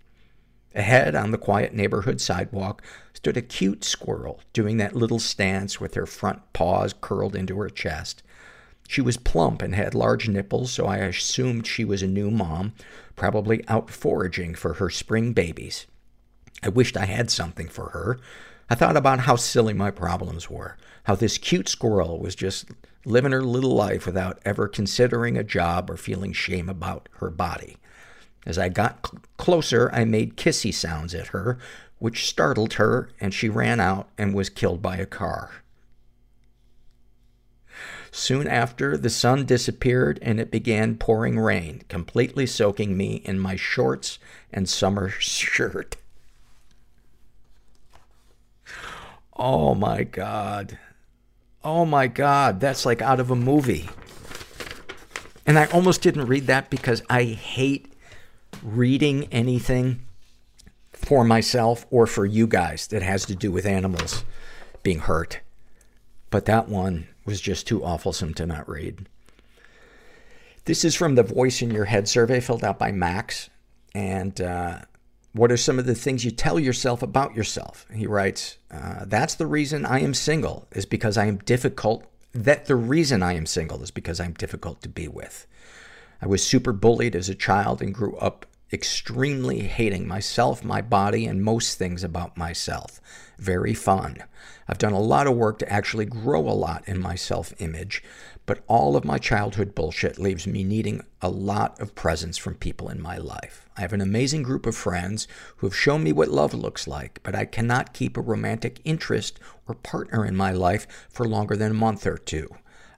Ahead, on the quiet neighborhood sidewalk, stood a cute squirrel, doing that little stance with her front paws curled into her chest. She was plump and had large nipples, so I assumed she was a new mom, probably out foraging for her spring babies. I wished I had something for her. I thought about how silly my problems were, how this cute squirrel was just living her little life without ever considering a job or feeling shame about her body. As I got cl- closer, I made kissy sounds at her, which startled her, and she ran out and was killed by a car. Soon after, the sun disappeared and it began pouring rain, completely soaking me in my shorts and summer shirt. Oh my god. Oh my god, that's like out of a movie. And I almost didn't read that because I hate reading anything for myself or for you guys that has to do with animals being hurt. But that one was just too awfulsome to not read. This is from the Voice in Your Head survey filled out by Max. And uh, what are some of the things you tell yourself about yourself? He writes, uh, That's the reason I am single, is because I am difficult. That the reason I am single is because I'm difficult to be with. I was super bullied as a child and grew up extremely hating myself, my body, and most things about myself. Very fun. I've done a lot of work to actually grow a lot in my self-image, but all of my childhood bullshit leaves me needing a lot of presence from people in my life. I have an amazing group of friends who have shown me what love looks like, but I cannot keep a romantic interest or partner in my life for longer than a month or two.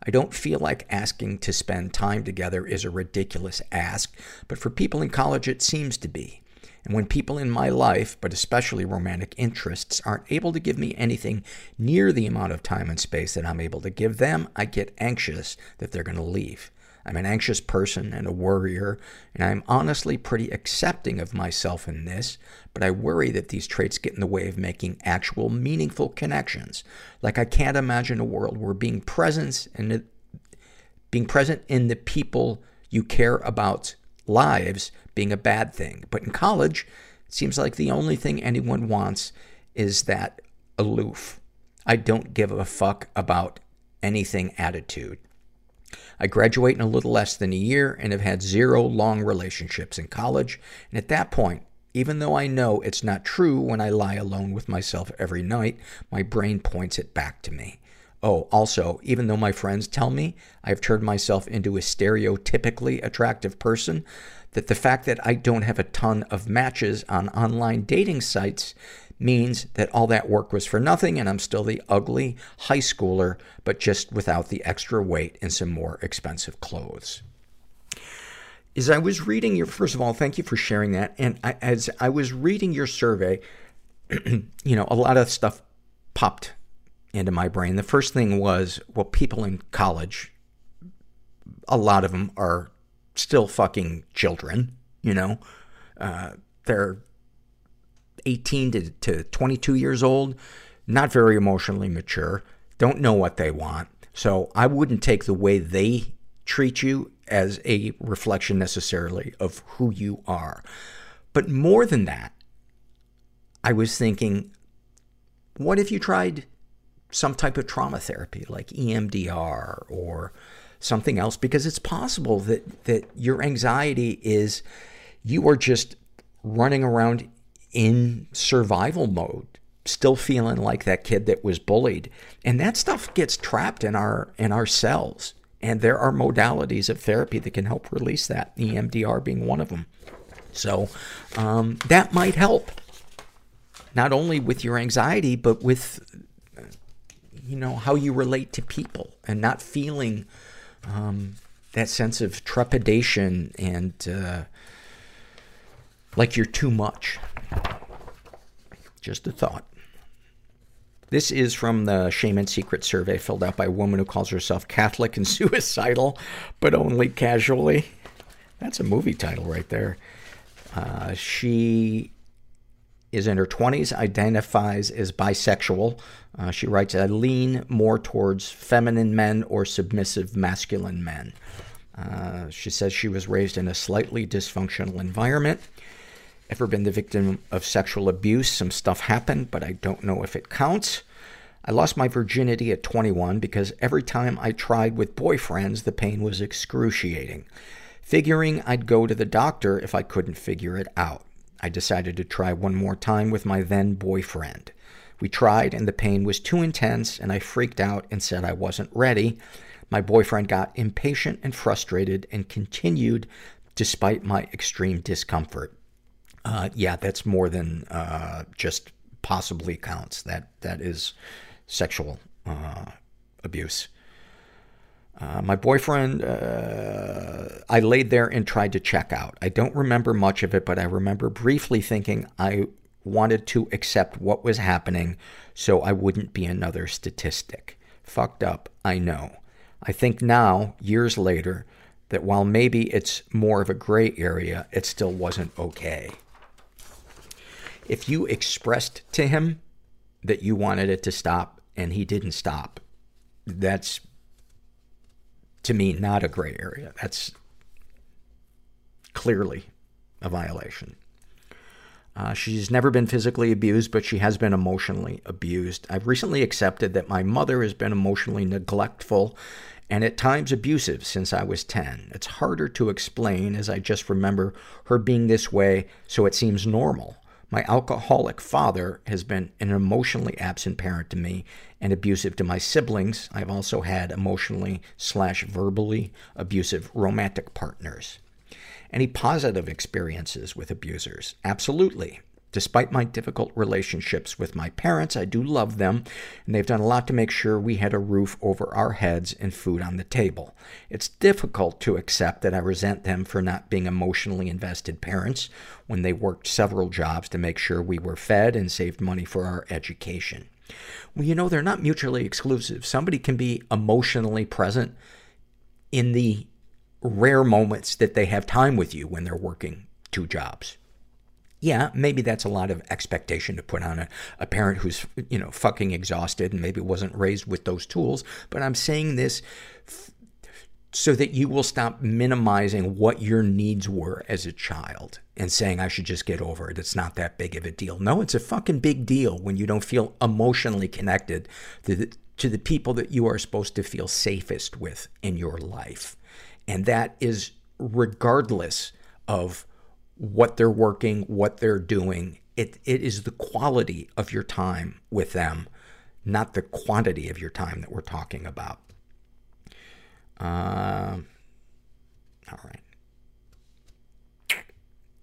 I don't feel like asking to spend time together is a ridiculous ask, but for people in college it seems to be. And when people in my life, but especially romantic interests, aren't able to give me anything near the amount of time and space that I'm able to give them, I get anxious that they're going to leave. I'm an anxious person and a worrier, and I'm honestly pretty accepting of myself in this, but I worry that these traits get in the way of making actual meaningful connections. Like I can't imagine a world where being present and being present in the people you care about lives being a bad thing. But in college, it seems like the only thing anyone wants is that aloof. I don't give a fuck about anything attitude. I graduate in a little less than a year and have had zero long relationships in college. And at that point, even though I know it's not true when I lie alone with myself every night, my brain points it back to me. Oh, also, even though my friends tell me I've turned myself into a stereotypically attractive person, that the fact that I don't have a ton of matches on online dating sites means that all that work was for nothing and I'm still the ugly high schooler, but just without the extra weight and some more expensive clothes. As I was reading your, first of all, thank you for sharing that. And I, as I was reading your survey, [CLEARS THROAT] you know, a lot of stuff popped into my brain. The first thing was, well, people in college, a lot of them are still fucking children, you know? Uh, they're 18 to, to 22 years old, not very emotionally mature, don't know what they want. So I wouldn't take the way they treat you as a reflection necessarily of who you are. But more than that, I was thinking, what if you tried some type of trauma therapy like EMDR or something else? Because it's possible that, that your anxiety is you are just running around in survival mode, still feeling like that kid that was bullied. And that stuff gets trapped in our, in our cells. And there are modalities of therapy that can help release that, EMDR being one of them. So, um, that might help. Not only with your anxiety, but with, you know, how you relate to people and not feeling, um, that sense of trepidation and, uh, like you're too much. Just a thought. This is from the Shame and Secret survey filled out by a woman who calls herself Catholic and [LAUGHS] suicidal, but only casually. That's a movie title right there. Uh, she is in her 20s, identifies as bisexual. Uh, she writes, I lean more towards feminine men or submissive masculine men. Uh, she says she was raised in a slightly dysfunctional environment Ever been the victim of sexual abuse? Some stuff happened, but I don't know if it counts. I lost my virginity at 21 because every time I tried with boyfriends, the pain was excruciating. Figuring I'd go to the doctor if I couldn't figure it out. I decided to try one more time with my then boyfriend. We tried and the pain was too intense and I freaked out and said I wasn't ready. My boyfriend got impatient and frustrated and continued despite my extreme discomfort. Uh, yeah, that's more than, uh, just possibly counts. That, that is sexual, uh, abuse. Uh, my boyfriend, uh, I laid there and tried to check out. I don't remember much of it, but I remember briefly thinking I wanted to accept what was happening so I wouldn't be another statistic. Fucked up, I know. I think now, years later, that while maybe it's more of a gray area, it still wasn't okay. If you expressed to him that you wanted it to stop and he didn't stop, that's to me not a gray area. That's clearly a violation. Uh, she's never been physically abused, but she has been emotionally abused. I've recently accepted that my mother has been emotionally neglectful and at times abusive since I was 10. It's harder to explain as I just remember her being this way, so it seems normal. My alcoholic father has been an emotionally absent parent to me and abusive to my siblings. I've also had emotionally slash verbally abusive romantic partners. Any positive experiences with abusers? Absolutely. Despite my difficult relationships with my parents, I do love them, and they've done a lot to make sure we had a roof over our heads and food on the table. It's difficult to accept that I resent them for not being emotionally invested parents when they worked several jobs to make sure we were fed and saved money for our education. Well, you know, they're not mutually exclusive. Somebody can be emotionally present in the rare moments that they have time with you when they're working two jobs. Yeah, maybe that's a lot of expectation to put on a, a parent who's, you know, fucking exhausted and maybe wasn't raised with those tools. But I'm saying this f- so that you will stop minimizing what your needs were as a child and saying, I should just get over it. It's not that big of a deal. No, it's a fucking big deal when you don't feel emotionally connected to the, to the people that you are supposed to feel safest with in your life. And that is regardless of what they're working, what they're doing. It, it is the quality of your time with them, not the quantity of your time that we're talking about. Uh, all right.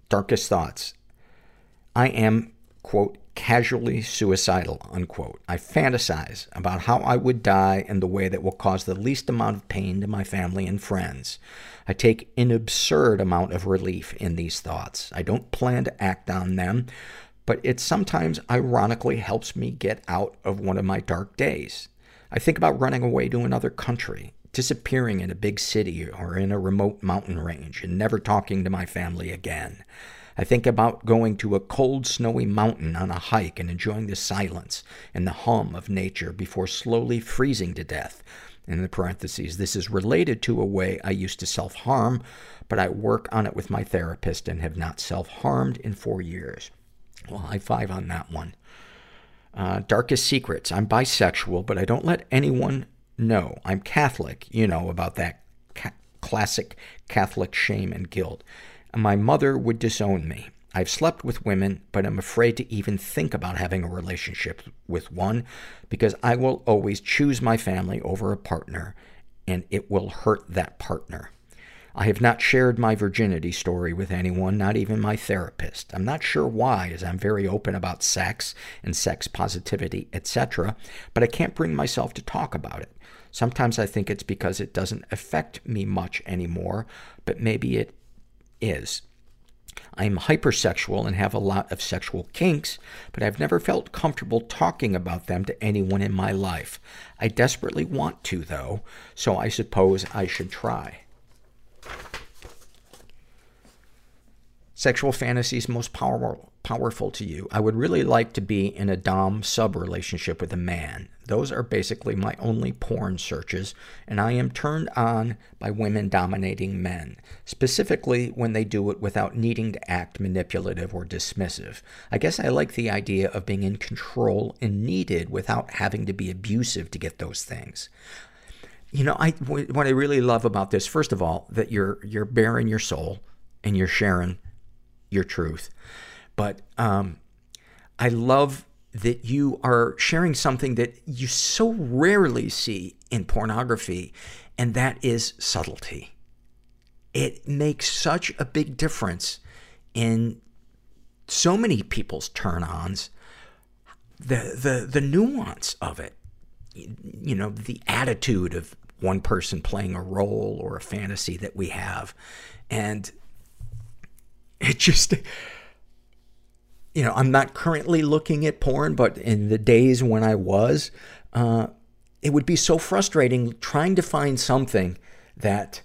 Darkest thoughts. I am, quote, casually suicidal, unquote. I fantasize about how I would die in the way that will cause the least amount of pain to my family and friends. I take an absurd amount of relief in these thoughts. I don't plan to act on them, but it sometimes ironically helps me get out of one of my dark days. I think about running away to another country, disappearing in a big city or in a remote mountain range, and never talking to my family again. I think about going to a cold, snowy mountain on a hike and enjoying the silence and the hum of nature before slowly freezing to death. In the parentheses, this is related to a way I used to self-harm, but I work on it with my therapist and have not self-harmed in four years. Well, high five on that one. Uh, darkest secrets. I'm bisexual, but I don't let anyone know. I'm Catholic. You know about that ca- classic Catholic shame and guilt. My mother would disown me. I've slept with women, but I'm afraid to even think about having a relationship with one because I will always choose my family over a partner and it will hurt that partner. I have not shared my virginity story with anyone, not even my therapist. I'm not sure why, as I'm very open about sex and sex positivity, etc., but I can't bring myself to talk about it. Sometimes I think it's because it doesn't affect me much anymore, but maybe it is. I'm hypersexual and have a lot of sexual kinks, but I've never felt comfortable talking about them to anyone in my life. I desperately want to, though, so I suppose I should try. Sexual fantasies most powerful, powerful to you. I would really like to be in a Dom sub relationship with a man. Those are basically my only porn searches, and I am turned on by women dominating men, specifically when they do it without needing to act manipulative or dismissive. I guess I like the idea of being in control and needed without having to be abusive to get those things. You know, I, what I really love about this, first of all, that you're, you're bearing your soul and you're sharing your truth. But, um, I love that you are sharing something that you so rarely see in pornography, and that is subtlety. It makes such a big difference in so many people's turn ons, the, the, the nuance of it. You know, the attitude of one person playing a role or a fantasy that we have. And it just, you know, I'm not currently looking at porn, but in the days when I was, uh, it would be so frustrating trying to find something that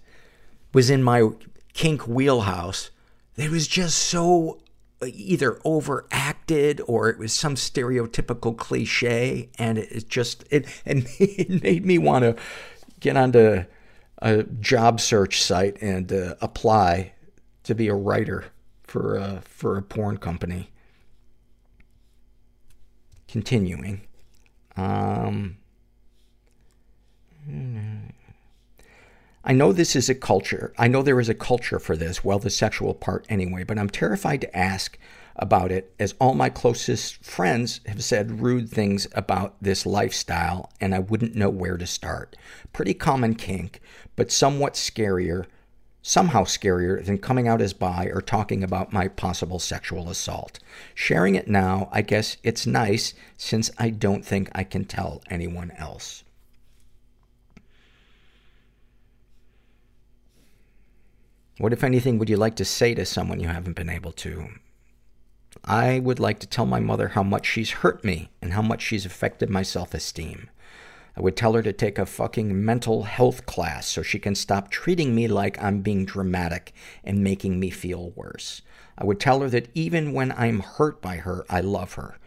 was in my kink wheelhouse that was just so either overacted or it was some stereotypical cliche and it just it, [LAUGHS] it made me want to get onto a job search site and uh, apply to be a writer for uh, for a porn company Continuing. Um, I know this is a culture. I know there is a culture for this, well, the sexual part anyway, but I'm terrified to ask about it as all my closest friends have said rude things about this lifestyle and I wouldn't know where to start. Pretty common kink, but somewhat scarier somehow scarier than coming out as bi or talking about my possible sexual assault. Sharing it now, I guess it's nice since I don't think I can tell anyone else. What, if anything, would you like to say to someone you haven't been able to? I would like to tell my mother how much she's hurt me and how much she's affected my self esteem. I would tell her to take a fucking mental health class so she can stop treating me like I'm being dramatic and making me feel worse. I would tell her that even when I'm hurt by her, I love her.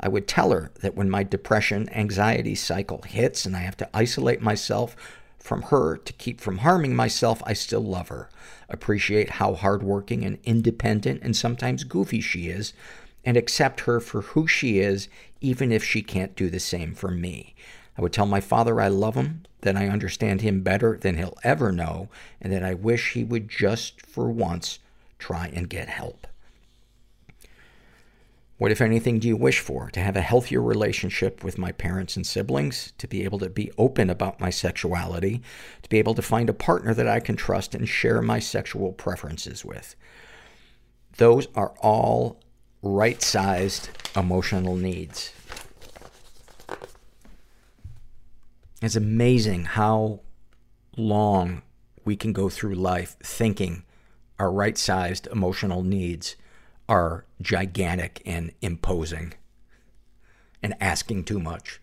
I would tell her that when my depression anxiety cycle hits and I have to isolate myself from her to keep from harming myself, I still love her. Appreciate how hardworking and independent and sometimes goofy she is, and accept her for who she is, even if she can't do the same for me. I would tell my father I love him, that I understand him better than he'll ever know, and that I wish he would just for once try and get help. What, if anything, do you wish for? To have a healthier relationship with my parents and siblings, to be able to be open about my sexuality, to be able to find a partner that I can trust and share my sexual preferences with. Those are all right sized emotional needs. It's amazing how long we can go through life thinking our right sized emotional needs are gigantic and imposing and asking too much.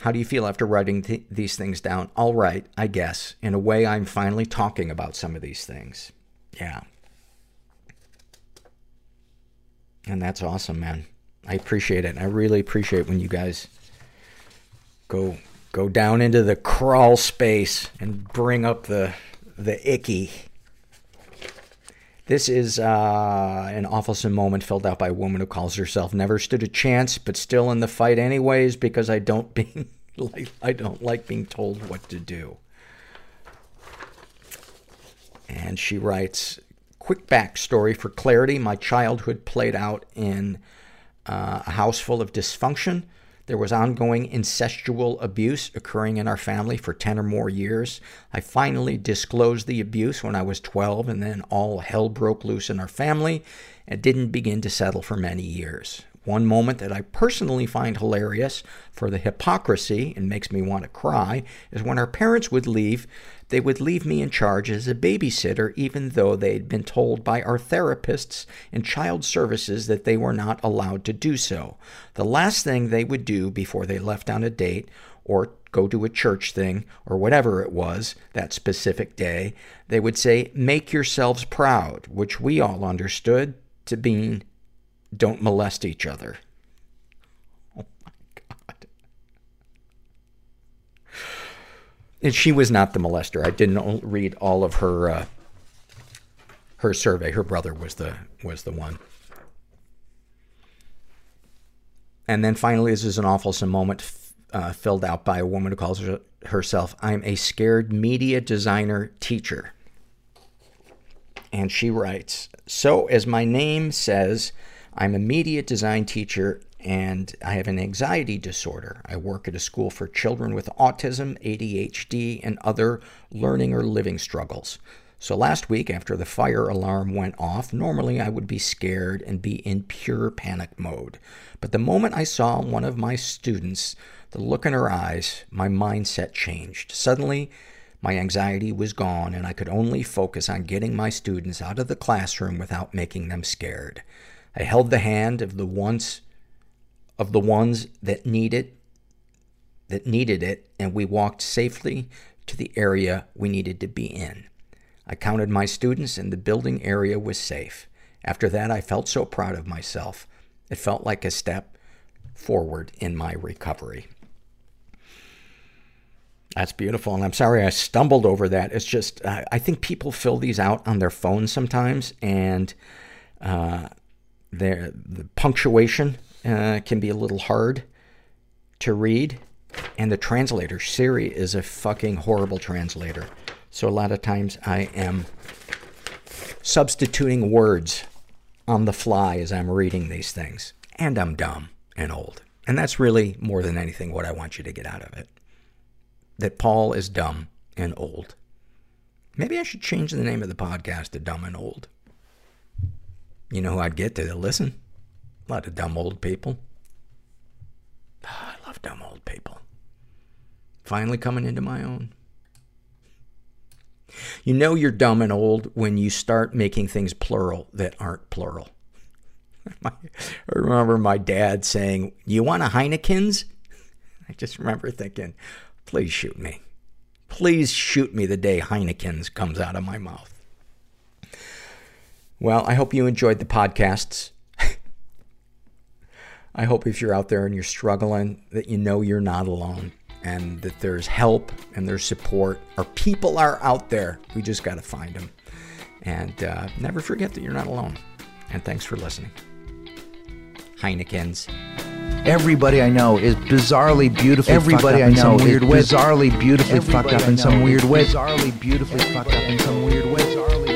How do you feel after writing th- these things down? All right, I guess. In a way, I'm finally talking about some of these things. Yeah. And that's awesome, man. I appreciate it. I really appreciate when you guys go go down into the crawl space and bring up the the icky. This is uh, an awfulsome moment filled out by a woman who calls herself "Never stood a chance, but still in the fight anyways because I don't [LAUGHS] being like I don't like being told what to do." And she writes, "Quick backstory for clarity: My childhood played out in uh, a house full of dysfunction." There was ongoing incestual abuse occurring in our family for 10 or more years. I finally disclosed the abuse when I was 12, and then all hell broke loose in our family and didn't begin to settle for many years. One moment that I personally find hilarious for the hypocrisy and makes me want to cry is when our parents would leave they would leave me in charge as a babysitter even though they'd been told by our therapists and child services that they were not allowed to do so. The last thing they would do before they left on a date or go to a church thing or whatever it was that specific day, they would say, make yourselves proud, which we all understood to mean don't molest each other. And she was not the molester. I didn't read all of her uh, her survey. Her brother was the was the one. And then finally, this is an awful moment uh, filled out by a woman who calls her, herself, I'm a scared media designer teacher. And she writes, So, as my name says, I'm a media design teacher and I have an anxiety disorder. I work at a school for children with autism, ADHD, and other learning or living struggles. So last week, after the fire alarm went off, normally I would be scared and be in pure panic mode. But the moment I saw one of my students, the look in her eyes, my mindset changed. Suddenly, my anxiety was gone and I could only focus on getting my students out of the classroom without making them scared. I held the hand of the ones of the ones that needed that needed it and we walked safely to the area we needed to be in. I counted my students and the building area was safe. After that, I felt so proud of myself. It felt like a step forward in my recovery. That's beautiful. And I'm sorry I stumbled over that. It's just, uh, I think people fill these out on their phones sometimes, and uh, the punctuation uh, can be a little hard to read. And the translator, Siri, is a fucking horrible translator. So a lot of times I am substituting words on the fly as I'm reading these things. And I'm dumb and old. And that's really more than anything what I want you to get out of it. That Paul is dumb and old. Maybe I should change the name of the podcast to Dumb and Old. You know who I'd get to listen? A lot of dumb old people. Ah, I love dumb old people. Finally coming into my own. You know you're dumb and old when you start making things plural that aren't plural. [LAUGHS] I remember my dad saying, You want a Heineken's? [LAUGHS] I just remember thinking, Please shoot me. Please shoot me the day Heineken's comes out of my mouth. Well, I hope you enjoyed the podcasts. I hope if you're out there and you're struggling, that you know you're not alone and that there's help and there's support. Our people are out there. We just got to find them. And uh, never forget that you're not alone. And thanks for listening. Heineken's. Everybody I know is bizarrely beautifully Everybody fucked up I in know some is weird way. bizarrely beautifully Everybody fucked up in some weird way. Bizarrely beautifully fucked up in some weird way.